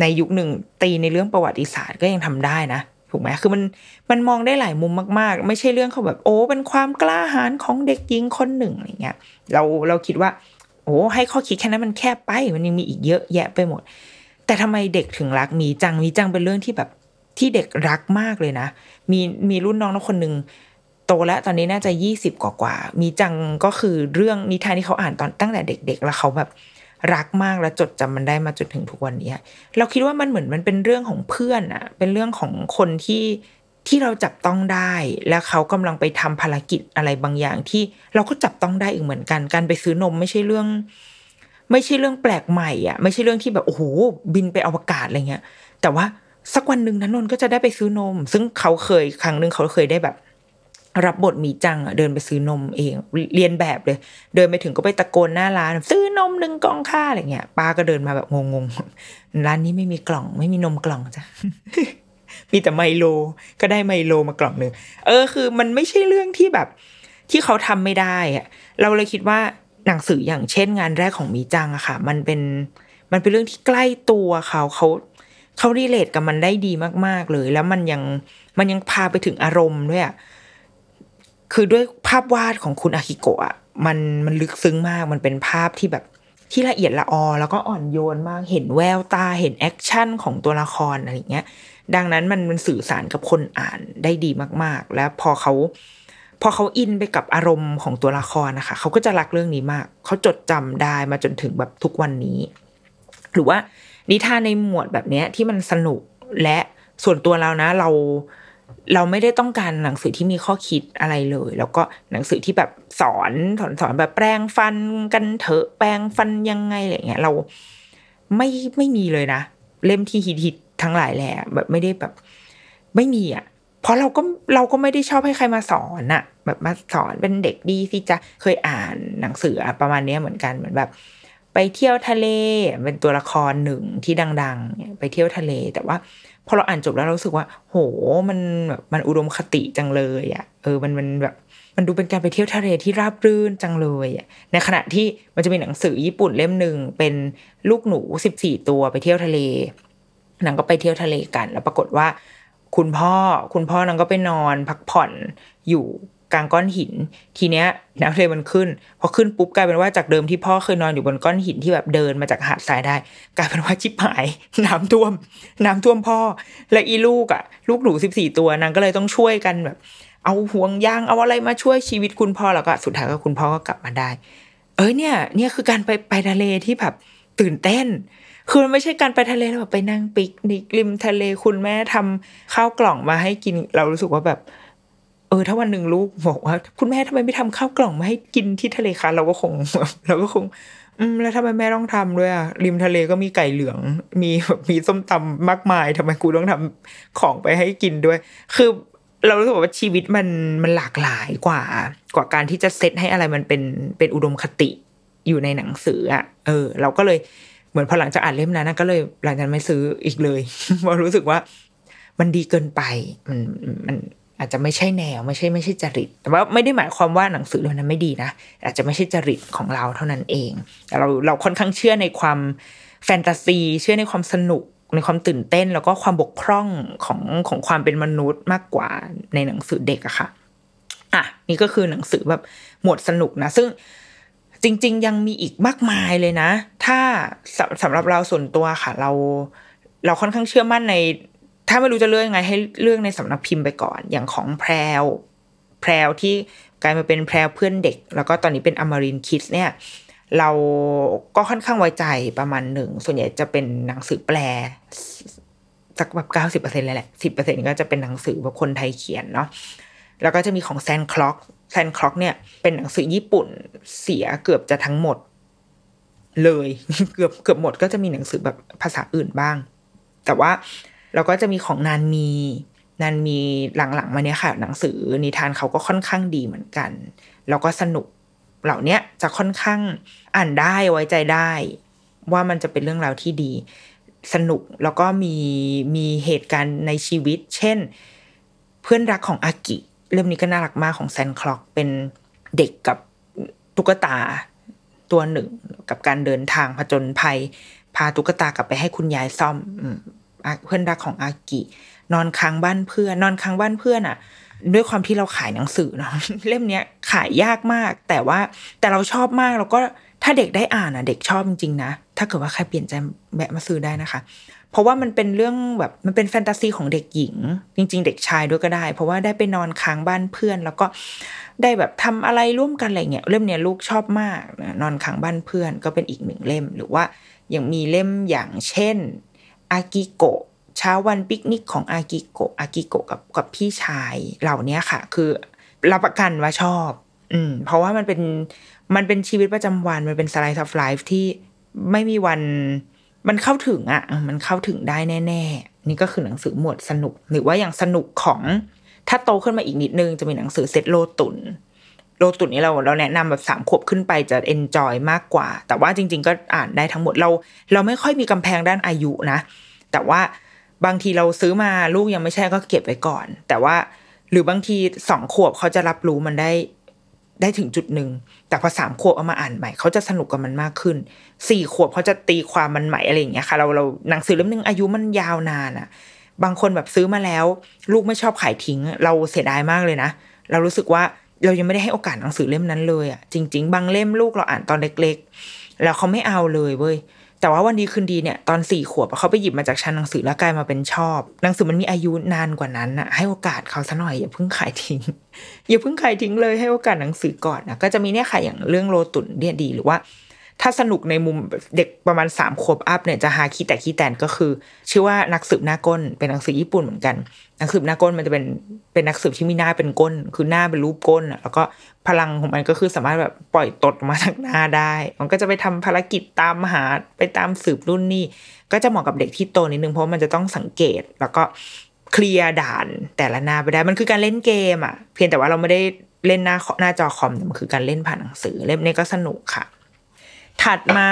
ในยุคหนึ่ง ตีในเรื่องประวัติศาสตร์ก็ยังทำได้นะถูกไหมคือมันมันมองได้หลายมุมมาก ๆ ไม่ใช่เรื่องเขาแบบโอ้เป็นความกล้าหาญของเด็กหญิงคนหนึ่งอะไรเงี้ยเราเราคิดว่า โอ้ให้ข้อคิดแค่นั้นมันแคบไปมันยังมีอีกเยอะแยะไปหมด แต่ทำไมเด็กถึงรักมีจังมีจังเป็นเรื่องที่แบบที่เด็กรักมากเลยนะ มีมีรุ่นน้องคนหนึ่ง โตแล้วตอนนี้น่าจะยี่สิบกว่ามีจังก็คือเรื่องนิทานที่เขาอ่านตอนตั้งแต่เด็ก ๆ แล้วเขาแบบรักมากและจดจำมันได้มาจนถึงทุกวันนี้เราคิดว่ามันเหมือนมันเป็นเรื่องของเพื่อนอะเป็นเรื่องของคนที่ที่เราจับต้องได้ แล้วเขากำลังไปทำภารกิจอะไรบางอย่างที่เราก็จับต้องได้อีกเหมือนกัน การไปซื้อนมไม่ใช่เรื่อง ไม่ใช่เรื่องแปลกใหม่อะไม่ใช่เรื่องที่แบบโอ้โหบินไปอวกาศอะไรเงี้ย แต่ว่าสักวันหนึ่งนันนนก็จะได้ไปซื้อนม ซึ่งเขาเคยครั้งหนึ่งเขาเคยได้แบบ รับบทมีจังอะเดินไปซื้อนมเองเรียนแบบเลย เดินไปถึงก็ไปตะโกนหน้าร้าน ซื้อนมหนึ่งกล่องค่าอะไรเงี้ยป้าก็เดินมาแบบงงๆร้านนี้ไม่มีกล่อง ไม่มีนมกล่องจ้ะมีแต่ไมโลก็ได้ไมโลมากล่องหนึ่งเออคือ มันไม่ใช่เรื่องที่แบบ ที่เขาทำไม่ได้อะเราเลยคิดว่าหนังสืออย่างเช่นงานแรกของมีจังอะค่ะ มันเป็นมันเป็นเรื่องที่ใกล้ตัวเขาเขาเขารีเลทกับมันได้ดีมาก ๆ เลย แล้วมันยังมันยังพาไปถึงอารมณ์ด้วยอะ คือด้วยภาพวาดของคุณอากิโกะมันมันลึกซึ้งมากมันเป็นภาพที่แบบที่ละเอียดละออ แล้วก็อ่อนโยนมากเห็นแววตาเห็น action ของตัวละครอะไรเงี้ย ดังนั้นมันมันสื่อสารกับคนอ่านได้ดีมาก ๆ แล้วพอเขาพอเขา in ไปกับอารมณ์ของตัวละครนะคะเขาก็จะรักเรื่องนี้มาก เขาจดจำได้มาจนถึงแบบทุกวันนี้ หรือว่านิทานในหมวดแบบเนี้ยที่มันสนุกและส่วนตัวเรานะเรา เราไม่ได้ต้องการหนังสือที่มีข้อคิดอะไรเลย แล้วก็หนังสือที่แบบสอนสอนสอนแบบแปลงฟันกันเถอะแปลงฟันยังไงอะไรเงี้ย เราไม่ไม่มีเลยนะ เล่มที่ฮิตฮิตทั้งหลายแหละแบบไม่ได้แบบ ไม่มีอะ เพราะเราก็เราก็ไม่ได้ชอบให้ใครมาสอนอะแบบมาสอนเป็นเด็กดีสิจะเคยอ่านหนังสือประมาณนี้เหมือนกันเหมือนแบบ ไปเที่ยวทะเลเป็นตัวละครหนึ่งที่ดัง ๆ ไปเที่ยวทะเลแต่ว่า พอเราอ่านจบแล้วเราสึกว่า โหมันแบบมันอุดมคติจังเลยอะเออมันมันแบบมันดูเป็นการไปเที่ยวทะเลที่ราบรื่นจังเลยอะในขณะที่มันจะมีหนังสือญี่ปุ่นเล่มหนึ่งเป็นลูกหนูสิบสี่ตัวไปเที่ยวทะเลนางก็ไปเที่ยวทะเลกัน แล้วปรากฏว่า คุณพ่อคุณพ่อนางก็ไปนอนพักผ่อนอยู่ กลางก้อนหิน ทีเนี้ยน้ำทะเลมันขึ้น พอขึ้นปุ๊บกลายเป็นว่าจากเดิมที่พ่อเคยนอนอยู่บนก้อนหินที่แบบเดินมาจากหาดทรายได้ กลายเป็นว่าชิบหาย น้ำท่วม น้ำท่วมพ่อ และอีลูกอะ ลูกหนูสิบสี่ตัวนางก็เลยต้องช่วยกันแบบ เอาห่วงยางเอาอะไรมาช่วยชีวิตคุณพ่อแล้วก็สุดท้ายก็คุณพ่อก็กลับมาได้ เอ้ยเนี่ย เนี่ยคือการไปไปทะเลที่แบบตื่นเต้นคือมันไม่ใช่การไปทะเลแล้วแบบไปนั่งปิกนิกริมทะเลคุณแม่ทำข้าวกล่องมาให้กินเรารู้สึกว่าแบบ เออถ้าวันหนึ่งลูกบอกว่า คุณแม่ทำไมไม่ทำข้าวกล่องมาให้กินที่ทะเลคะเราก็คงเราก็คง อืมแล้วทำไมแม่ต้องทำด้วยอะริมทะเลก็มีไก่เหลือง มีมีส้มตำมากมายทำไมกูต้องทำของไปให้กินด้วย คือเรารู้สึกว่าชีวิตมันมันหลากหลายกว่า กว่าการที่จะเซตให้อะไรมันเป็นเป็นอุดมคติอยู่ในหนังสืออะเออ เราก็เลยเหมือนพอหลังจากอ่านเล่มนั้นก็เลยหลังจากไม่ซื้ออีกเลยเพราะรู้สึกว่า มันดีเกินไปมันมัน อาจจะไม่ใช่แนวไม่ใช่ไม่ใช่จริต แต่ว่าไม่ได้หมายความว่าหนังสือเล่มนั้นไม่ดีนะ อาจจะไม่ใช่จริตของเราเท่านั้นเองแต่เราเราค่อนข้างเชื่อในความแฟนตาซีเชื่อในความสนุกในความตื่นเต้นแล้วก็ความบกพร่องของของความเป็นมนุษย์มากกว่าในหนังสือเด็กอะค่ะอะนี่ก็คือหนังสือแบบหมวดสนุกนะ ซึ่งจริง ๆ ยังมีอีกมากมายเลยนะ ถ้าสสำหรับเราส่วนตัวค่ะ เราเราค่อนข้างเชื่อมั่นใน ถ้าไม่รู้จะเลือกยังไงให้เลือกในสำนักพิมพ์ไปก่อน อย่างของแพรวแพรวที่กลายมาเป็นแพรวเพื่อนเด็ก แล้วก็ตอนนี้เป็นอมรินคิดเนี่ย เราก็ค่อนข้างไว้ใจประมาณหนึ่ง ส่วนใหญ่จะเป็นหนังสือแปลสักแบบเก้าสิบเปอร์เซ็นต์เลยแหละสิบเปอร์เซ็นก็จะเป็นหนังสือแบบคนไทยเขียนเนาะแล้วก็จะมีของแซนคล็อกแซนคล็อกเนี่ยเป็นหนังสือญี่ปุ่นเสียเกือบจะทั้งหมด เลยเกือบเกือบหมดก็จะมีหนังสือแบบภาษาอื่นบ้าง แต่ว่า เราก็จะมีของนานมีนานมีหลังๆมาเนี้ยค่ะ หนังสือนิทานเขาก็ค่อนข้างดีเหมือนกัน แล้วก็สนุกเหล่านี้จะค่อนข้างอ่านได้ไว้ใจได้ ว่ามันจะเป็นเรื่องราวที่ดี สนุกแล้วก็มีมีเหตุการณ์ในชีวิต เช่น เพื่อนรักของอากิเล่มนี้ก็น่ารักมากของแซนคล็อกเป็นเด็กกับตุ๊กตาตัวหนึ่ง กับการเดินทางผจญภัย พาตุ๊กตากลับไปให้คุณยายซ่อม เพื่อนรักของอากินอนค้างบ้านเพื่อน นอนค้างบ้านเพื่อนอะ ด้วยความที่เราขายหนังสือเนาะเล่มเนี้ยขายยากมาก แต่ว่าแต่เราชอบมากแล้วก็ถ้าเด็กได้อ่านอะ เด็กชอบจริงๆนะถ้าเกิดว่าใครเปลี่ยนใจแบะมาซื้อได้นะคะ เพราะว่ามันเป็นเรื่องแบบมันเป็นแฟนตาซีของเด็กหญิง จริง ๆ เด็กชายด้วยก็ได้ เพราะว่าได้ไปนอนค้างบ้านเพื่อน แล้วก็ได้แบบทำอะไรร่วมกันอะไรเงี้ยเล่มเนี้ยลูกชอบมากนอนค้างบ้านเพื่อนก็เป็นอีกหนึ่งเล่มหรือว่ายังมีเล่มอย่างเช่น อากิโกะเช้าวันปิกนิกของอากิโกะอากิโกะกับกับพี่ชายเหล่านี้ค่ะ คือรับประกันว่าชอบ อืม เพราะว่ามันเป็นมันเป็นชีวิตประจำวันมันเป็นสไลด์ทัฟไลฟ์ที่ไม่มีวันมันเข้าถึงอะ มันเข้าถึงได้แน่ ๆ นี่ก็คือหนังสือหมวดสนุก หรือว่าอย่างสนุกของถ้าโตขึ้นมาอีกนิดนึงจะมีหนังสือเซตโลตุน โลตุนนี้เราเราแนะนำแบบสามขวบขึ้นไปจะเอนจอยมากกว่า แต่ว่าจริง ๆ ก็อ่านได้ทั้งหมดเรา เราไม่ค่อยมีกำแพงด้านอายุนะ แต่ว่าบางทีเราซื้อมาลูกยังไม่ใช่ก็เก็บไว้ก่อน แต่ว่าหรือบางทีสองขวบเขาจะรับรู้มันได้ได้ถึงจุดหนึ่ง แต่พอสามขวบเอามาอ่านใหม่เขาจะสนุกกับมันมากขึ้นสี่ขวบเขาจะตีความมันใหม่อะไรอย่างเงี้ยค่ะเราเราหนังสือเล่มนึงอายุมันยาวนานอะบางคนแบบซื้อมาแล้ว ลูกไม่ชอบขายทิ้ง เราเสียดายมากเลยนะ เรารู้สึกว่า เรายังไม่ได้ให้โอกาสหนังสือเล่มนั้นเลยอะจริง ๆ บางเล่มลูกเราอ่านตอนเล็ก ๆ แล้วเขาไม่เอาเลยเว้ยแต่ว่าวันดีคืนดีเนี่ยตอนสี่ขวบเขาไปหยิบมาจากชั้นหนังสือแล้วกลายมาเป็นชอบ หนังสือมันมีอายุนานกว่านั้นอะให้โอกาสเขาซะหน่อยอย่าเพิ่งขายทิ้ง อย่าเพิ่งขายทิ้งเลยให้โอกาสหนังสือก่อนนะก็จะมีเนี่ยค่ะอย่างเรื่องโลตุนเนี่ยดีหรือว่า ถ้าสนุกในมุมเด็กประมาณสามขวบอัพเนี่ยจะหาคีแต่คีแตนก็คือ ชื่อว่านักสืบหน้าก้นเป็นหนังสือญี่ปุ่นเหมือนกัน นักสืบหน้าก้นมันจะเป็นเป็นนักสืบที่มีหน้าเป็นก้น คือหน้าเป็นรูปก้นอะแล้วก็พลังของมันก็คือสามารถแบบปล่อยตดมาจากหน้าได้ มันก็จะไปทำภารกิจตามหาไปตามสืบรุ่นนี่ก็จะเหมาะกับเด็กที่โตนิดนึงเพราะมันจะต้องสังเกตแล้วก็เคลียร์ด่านแต่ละหน้าไปได้มันคือการเล่นเกมอะ เพียงแต่ว่าเราไม่ได้เล่นหน้าหน้าจอคอมแต่มันคือการเล่นผ่านหนังสือเล่มนี้ก็สนุกค่ะ ถัดมา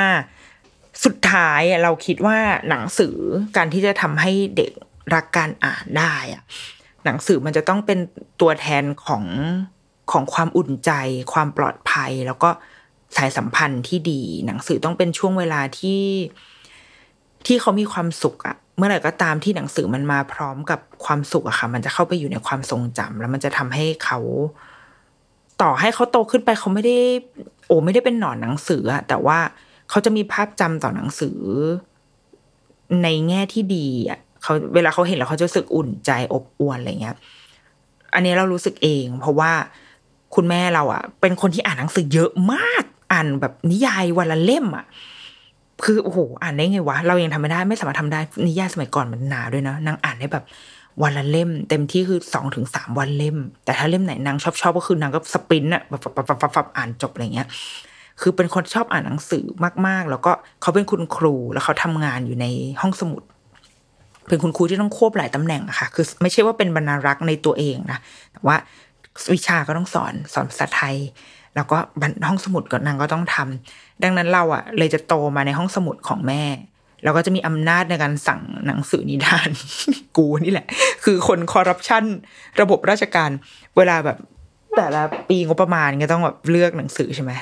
สุดท้ายเราคิดว่าหนังสือการที่จะทำให้เด็กรักการอ่านได้อะหนังสือมันจะต้องเป็นตัวแทนของของความอุ่นใจ ความปลอดภัย แล้วก็สายสัมพันธ์ที่ดี หนังสือต้องเป็นช่วงเวลาที่ที่เขามีความสุขอะเมื่อไหร่ก็ตามที่หนังสือมันมาพร้อมกับความสุขอะค่ะ มันจะเข้าไปอยู่ในความทรงจำแล้วมันจะทำให้เขา ต่อให้เขาโตขึ้นไปเขาไม่ได้ โอ้ไม่ได้เป็นหนอนหนังสืออะแต่ว่าเขาจะมีภาพจำต่อหนังสือ ในแง่ที่ดีอะเขาเวลาเขาเห็นแล้วเขาจะรู้สึกอุ่นใจอบอวลอะไรเงี้ย อันนี้เรารู้สึกเอง เพราะว่าคุณแม่เราอะเป็นคนที่อ่านหนังสือเยอะมาก อ่านแบบนิยายวันละเล่มอะคือโอ้โหอ่านได้ไงวะเรายังทำไม่ได้ไม่สามารถทำได้นิยายสมัยก่อนมันหนาด้วยนะนางอ่านได้แบบ วันละเล่ม เต็มที่คือสองถึงสามวันเล่ม แต่ถ้าเล่มไหนนางชอบชอบก็คือนางก็สปรินต์อะแบบฟับอ่านจบอะไรเงี้ยคือเป็นคนชอบอ่านหนังสือมาก ๆ แล้วก็เขาเป็นคุณครูแล้วเขาทำงานอยู่ในห้องสมุด เป็นคุณครูที่ต้องควบหลายตำแหน่งอะค่ะ คือไม่ใช่ว่าเป็นบรรณารักษ์ในตัวเองนะแต่ว่าวิชาก็ต้องสอนสอนภาษาไทย แล้วก็ห้องสมุดก็นางก็ต้องทำดังนั้นเราอะเลยจะโตมาในห้องสมุดของแม่ เราก็จะมีอำนาจในการสั่งหนังสือนิทาน กูนี่แหละ คือคนคอร์รัปชันระบบราชการ เวลาแบบแต่ละปีงบประมาณก็ต้องแบบเลือกหนังสือใช่ไหม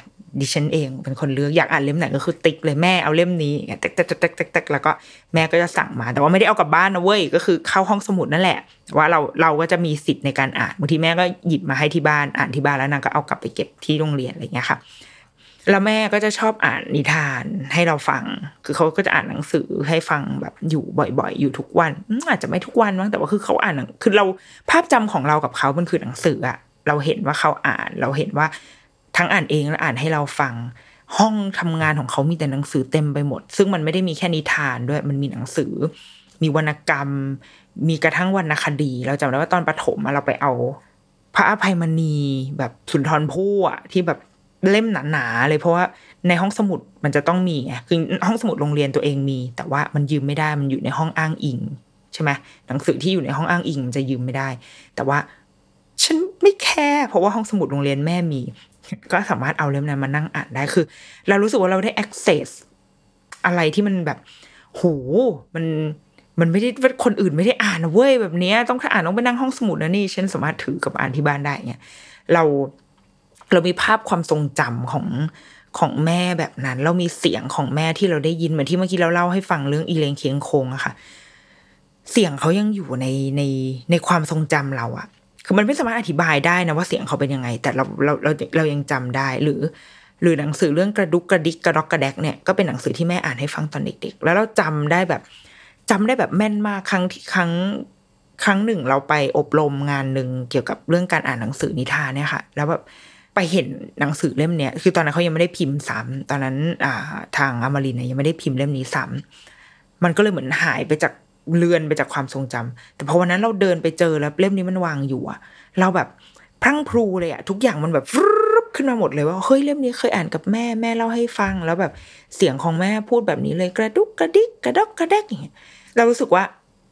ดิฉันเองเป็นคนเลือกอยากอ่านเล่มไหนก็คือติ๊กเลยแม่เอาเล่มนี้ติ๊กติ๊กติ๊กติ๊กติ๊กแล้วก็แม่ก็จะสั่งมา แต่ว่าไม่ได้เอากลับบ้านนะเว้ยก็คือเข้าห้องสมุดนั่นแหละ ว่าเราเราก็จะมีสิทธิ์ในการอ่านบางทีแม่ก็หยิบมาให้ที่บ้านอ่านที่บ้านแล้วนางก็เอากลับไปเก็บที่โรงเรียนอะไรเงี้ยค่ะ แล้วแม่ก็จะชอบอ่านนิทานให้เราฟัง คือเขาก็จะอ่านหนังสือให้ฟังแบบอยู่บ่อยๆ อยู่ทุกวัน อาจจะไม่ทุกวันมั้งแต่ว่าคือเขาอ่านคือเราภาพจำของเรากับเขามันคือหนังสืออะเราเห็นว่าเขาอ่านเราเห็นว่าทั้งอ่านเองและอ่านให้เราฟัง ห้องทำงานของเขามีแต่หนังสือเต็มไปหมด ซึ่งมันไม่ได้มีแค่นิทานด้วยมันมีหนังสือ มีวรรณกรรม มีกระทั่งวรรณคดี เราจำได้ว่าตอนประถมเราไปเอาพระอภัยมณีแบบสุนทรภู่อะที่แบบ เล่มหนาๆเลยเพราะว่าในห้องสมุดมันจะต้องมีไงคือห้องสมุดโรงเรียนตัวเองมี แต่ว่ามันยืมไม่ได้มันอยู่ในห้องอ้างอิงใช่ไหมหนังสือที่อยู่ในห้องอ้างอิงมันจะยืมไม่ได้ แต่ว่าฉันไม่แคร์เพราะว่าห้องสมุดโรงเรียนแม่มี ก็สามารถเอาเล่มนั้นมานั่งอ่านได้คือ เรารู้สึกว่าเราได้ access อะไรที่มันแบบโหมันมันมันไม่ได้ว่าคนอื่นไม่ได้อ่านนะเว้ยแบบเนี้ยต้องถ้าอ่านต้องไปนั่งห้องสมุดนะนี่ฉันสามารถถือกับอ่านที่บ้านได้เนี่ยเรา เรามีภาพความทรงจำของของแม่แบบนั้น เรามีเสียงของแม่ที่เราได้ยินเหมือนที่เมื่อกี้เราเล่าให้ฟังเรื่องอีเลงเคียงคงอะค่ะ เสียงเขายังอยู่ในในในความทรงจำเราอะคือมันไม่สามารถอธิบายได้นะว่าเสียงเขาเป็นยังไง แต่เราเราเราเรายังจำได้หรือ หรือหนังสือเรื่องกระดุกกระดิกกระดอกกระแดกเนี่ยก็เป็นหนังสือที่แม่อ่านให้ฟังตอนเด็ก ๆ แล้วเราจำได้แบบจำได้แบบแม่นมากครั้งที่ครั้งครั้งหนึ่งเราไปอบรมงานหนึ่งเกี่ยวกับเรื่องการอ่านหนังสือนิทานเนี่ยค่ะ แล้วแบบ ไปเห็นหนังสือเล่มเนี้ย คือตอนนั้นเขายังไม่ได้พิมพ์ซ้ำตอนนั้น อ่า ทางอมรินเนี่ยยังไม่ได้พิมพ์เล่มนี้ซ้ำมันก็เลยเหมือนหายไปจากเลือนไปจากความทรงจำแต่พอวันนั้นเราเดินไปเจอแล้วเล่มนี้มันวางอยู่อะเราแบบพรั่งพรูเลยอะทุกอย่างมันแบบขึ้นมาหมดเลยว่าเฮ้ยเล่มนี้เคยอ่านกับแม่แม่เล่าให้ฟัง แล้วแบบเสียงของแม่พูดแบบนี้เลยกระดุกกระดิกกระดอกกระแดกอย่างเงี้ยเรารู้สึกว่า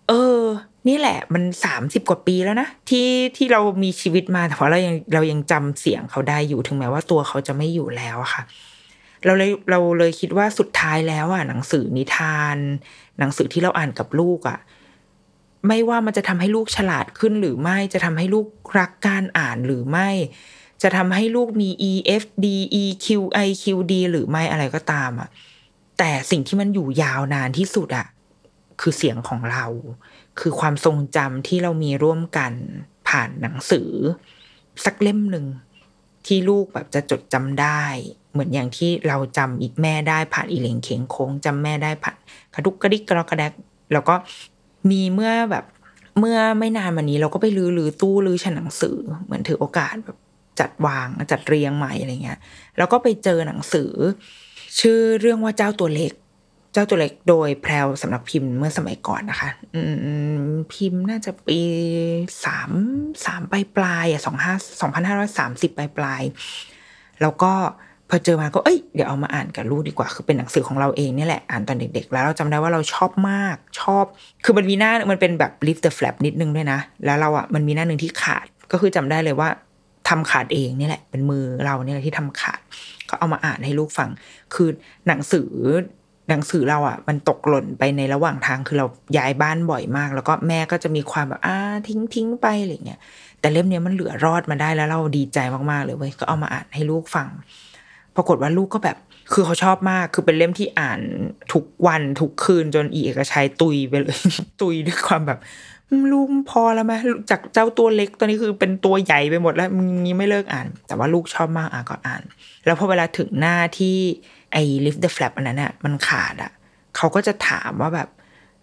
เออ นี่แหละมันสามสิบกว่าปีแล้วนะที่ที่เรามีชีวิตมาแต่ว่าเรายังเรายังจำเสียงเขาได้อยู่ถึงแม้ว่าตัวเขาจะไม่อยู่แล้วค่ะ เราเลยเราเลยคิดว่าสุดท้ายแล้วอะหนังสือนิทาน หนังสือที่เราอ่านกับลูกอะไม่ว่ามันจะทำให้ลูกฉลาดขึ้นหรือไม่จะทำให้ลูกรักการอ่านหรือไม่ จะทำให้ลูกมี E F D E Q I Q D หรือไม่อะไรก็ตามอะแต่สิ่งที่มันอยู่ยาวนานที่สุดอะคือเสียงของเรา คือความทรงจำที่เรามีร่วมกันผ่านหนังสือ สักเล่มหนึ่งที่ลูกแบบจะจดจำได้ เหมือนอย่างที่เราจำอีกแม่ได้ผ่านอีเหลงเข็งโค้งจำแม่ได้ผ่านกระดุกกระดิกกระดกกระแดกแล้วก็มีเมื่อแบบเมื่อไม่นานมานี้เราก็ไปลื้อลื้อตู้ลื้อชั้นหนังสือ เหมือนถือโอกาสแบบจัดวางจัดเรียงใหม่อะไรเงี้ย แล้วก็ไปเจอหนังสือ ชื่อเรื่องว่าเจ้าตัวเล็ก เจ้าตัวเล็กโดยแพรวสำนักพิมพ์เมื่อสมัยก่อนนะคะ อืพิมพ์น่าจะปีสามสามปลายปลายอะสองห้าสองพันห้าร้อยสามสิบปลายปลายแล้วก็พอเจอมาก็เอ้ยเดี๋ยวเอามาอ่านกับลูกดีกว่า คือเป็นหนังสือของเราเองนี่แหละอ่านตอนเด็ก ๆ แล้วเราจำได้ว่าเราชอบมากชอบ คือมันมีหน้ามันเป็นแบบ lift the flap นิดนึงด้วยนะ แล้วเราอะมันมีหน้าหนึ่งที่ขาดก็คือจำได้เลยว่าทำขาดเองนี่แหละ เป็นมือเราเนี่ยแหละที่ทำขาด ก็เอามาอ่านให้ลูกฟัง คือหนังสือ หนังสือเราอะ มันตกหล่นไปในระหว่างทางคือเราย้ายบ้านบ่อยมาก แล้วก็แม่ก็จะมีความแบบอ่าทิ้งทิ้งไปอะไรเงี้ยแต่เล่มเนี้ยมันเหลือรอดมาได้แล้วเราดีใจมากๆเลยเว้ยก็เอามาอ่านให้ลูกฟัง ปรากฏว่าลูกก็แบบ คือเขาชอบมากคือเป็นเล่มที่อ่านทุกวันทุกคืนจนอีเอกชัยตุยไปเลย ตุยด้วยความแบบลุงพอแล้วไหมจากเจ้าตัวเล็กตอนนี้คือเป็นตัวใหญ่ไปหมดแล้วมึงนี้ไม่เลิกอ่าน แต่ว่าลูกชอบมากอะก็อ่าน แล้วพอเวลาถึงหน้าที่ ไอ้ lift the flap อันนั้นอะมันขาดอะเขาก็จะถามว่าแบบ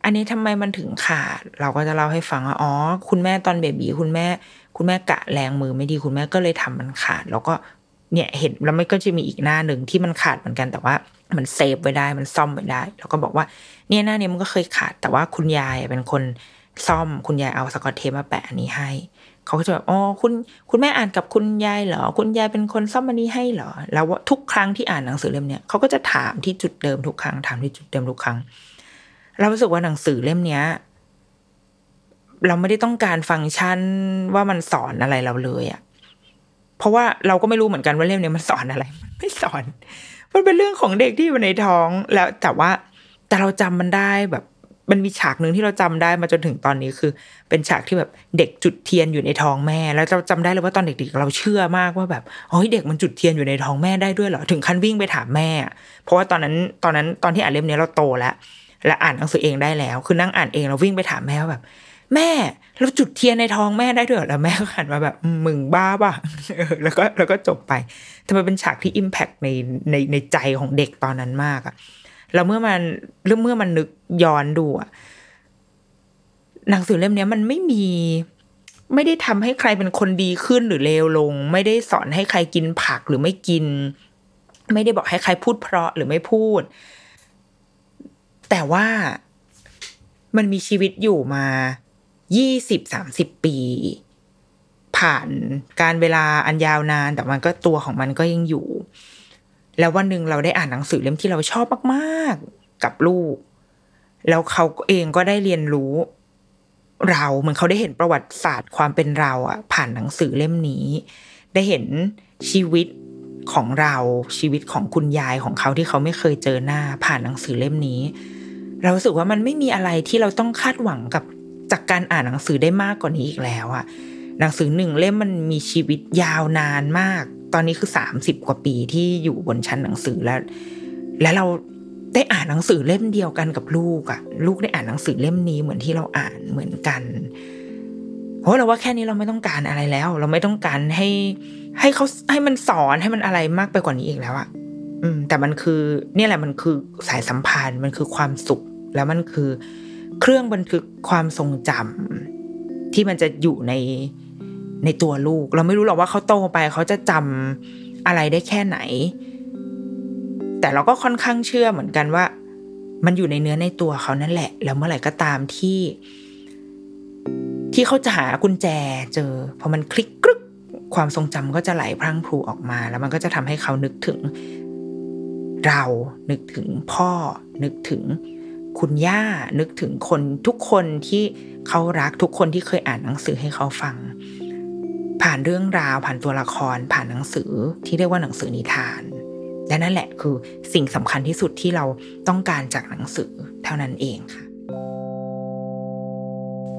อันนี้ทำไมมันถึงขาด เราก็จะเล่าให้ฟังว่าอ๋อ คุณแม่ตอนเบบีคุณแม่ คุณแม่กะแรงมือไม่ดีคุณแม่ก็เลยทำมันขาด แล้วก็เนี่ยเห็นแล้วมันก็จะมีอีกหน้าหนึ่งที่มันขาดเหมือนกันแต่ว่ามันเซฟไว้ได้มันซ่อมไว้ได้ แล้วก็บอกว่า เนี่ยหน้านี้มันก็เคยขาด แต่ว่าคุณยายเป็นคนซ่อมคุณยายเอาสกอตเทปมาแปะอันนี้ให้ เขาก็จะแบบอ๋อคุณคุณแม่อ่านกับคุณยายเหรอ คุณยายเป็นคนซ่อมอันนี้ให้เหรอ แล้วทุกครั้งที่อ่านหนังสือเล่มเนี้ยเขาก็จะถามที่จุดเดิมทุกครั้งถามที่จุดเดิมทุกครั้ง เรารู้สึกว่าหนังสือเล่มเนี้ยเราไม่ได้ต้องการฟังก์ชันว่ามันสอนอะไรเราเลยอะเพราะว่าเราก็ไม่รู้เหมือนกันว่าเล่มนี้มันสอนอะไรไม่สอน มันเป็นเรื่องของเด็กที่อยู่ในท้องแล้วแต่ว่าแต่เราจำมันได้แบบ มันมีฉากหนึ่งที่เราจำได้มาจนถึงตอนนี้คือ เป็นฉากที่แบบเด็กจุดเทียนอยู่ในท้องแม่ แล้วเราจำได้เลยว่าตอนเด็กๆเราเชื่อมากว่าแบบเฮ้ยเด็กมันจุดเทียนอยู่ในท้องแม่ได้ด้วยเหรอถึงขั้นวิ่งไปถามแม่ เพราะว่าตอนนั้นตอนนั้นตอนที่อ่านเล่มนี้เราโตแล้วและอ่านหนังสือเองได้แล้ว คือนั่งอ่านเองเราวิ่งไปถามแม่ว่าแบบ แม่เราจุดเทียนในท้องแม่ได้ด้วยแล้วแม่ก็หันมาแบบมึงบ้าป่ะแล้วก็แล้วก็จบไปแต่มันเป็นฉากที่อิมแพกในในในใจของเด็กตอนนั้นมากอะ แล้วเมื่อมันเรื่องเมื่อมันนึกย้อนดูอะหนังสือเล่มนี้มันไม่มี ไม่ได้ทำให้ใครเป็นคนดีขึ้นหรือเลวลง ไม่ได้สอนให้ใครกินผักหรือไม่กิน ไม่ได้บอกให้ใครพูดเพราะหรือไม่พูด แต่ว่ามันมีชีวิตอยู่มายี่สิบสามสิบปี ผ่านการเวลาอันยาวนาน แต่มันก็ตัวของมันก็ยังอยู่ แล้ววันหนึ่งเราได้อ่านหนังสือเล่มที่เราชอบมากๆกับลูก แล้วเขาเองก็ได้เรียนรู้ เราเหมือนเขาได้เห็นประวัติศาสตร์ความเป็นเราอะผ่านหนังสือเล่มนี้ ได้เห็นชีวิตของเราชีวิตของคุณยายของเขาที่เขาไม่เคยเจอหน้าผ่านหนังสือเล่มนี้ เราสึกว่ามันไม่มีอะไรที่เราต้องคาดหวังกับจากการอ่านหนังสือได้มากกว่านี้อีกแล้วอะหนังสือหนึ่งเล่มมันมีชีวิตยาวนานมาก ตอนนี้คือสามสิบกว่าปีที่อยู่บนชั้นหนังสือแล้ว และเราได้อ่านหนังสือเล่มเดียวกันกับลูกอะลูกได้อ่านหนังสือเล่มนี้เหมือนที่เราอ่านเหมือนกันเพราะเราว่าแค่นี้เราไม่ต้องการอะไรแล้ว เราไม่ต้องการให้ให้เขาให้มันสอนให้มันอะไรมากไปกว่านี้อีกแล้วอะอืม แต่มันคือเนี่ยแหละมันคือสายสัมพันธ์มันคือความสุข แล้วมันคือเครื่องบันทึกความทรงจำที่มันจะอยู่ใน ในตัวลูก เราไม่รู้หรอกว่าเขาโตไปเขาจะจำอะไรได้แค่ไหน แต่เราก็ค่อนข้างเชื่อเหมือนกันว่า มันอยู่ในเนื้อในตัวเขานั่นแหละ แล้วเมื่อไหร่ก็ตามที่ ที่เขาจะหากุญแจเจอพอมันคลิกกรึกความทรงจำก็จะไหลพรั่งพรูออกมา แล้วมันก็จะทำให้เขานึกถึง เรานึกถึงพ่อ นึกถึงคุณย่านึกถึงคนทุกคนที่เขารักทุกคนที่เคยอ่านหนังสือให้เขาฟัง ผ่านเรื่องราวผ่านตัวละคร ผ่านหนังสือที่เรียกว่าหนังสือนิทาน และนั่นแหละคือสิ่งสำคัญที่สุดที่เราต้องการจากหนังสือเท่านั้นเองค่ะ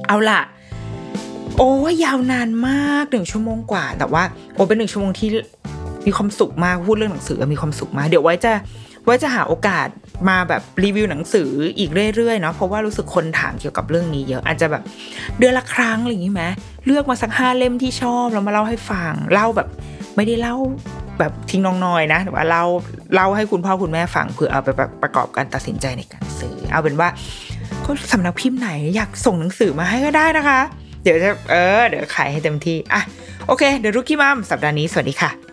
เอาล่ะ โอ้ยาวนานมากหนึ่งชั่วโมงกว่า แต่ว่า โอเป็นหนึ่งชั่วโมงที่มีความสุขมากพูดเรื่องหนังสือมีความสุขมากเดี๋ยวไว้จะ ไว้จะหาโอกาสมาแบบรีวิวหนังสืออีกเรื่อยๆเนาะเพราะว่ารู้สึกคนถามเกี่ยวกับเรื่องนี้เยอะอาจจะแบบเดือนละครั้งอะไรอย่างนี้ไหมเลือกมาสักห้าเล่มที่ชอบแล้วมาเล่าให้ฟังเล่าแบบไม่ได้เล่าแบบทิ้งน้องน้อยนะแต่ว่าเล่าเล่าให้คุณพ่อคุณแม่ฟังเพื่อเอาไปประกอบการตัดสินใจในการซื้อ เอาเป็นว่าก็สำนักพิมพ์ไหนอยากส่งหนังสือมาให้ก็ได้นะคะ เดี๋ยวจะเออเดี๋ยวขายให้เต็มที่อะโอเคเดี๋ยวรุกี้มัมสัปดาห์นี้สวัสดีค่ะ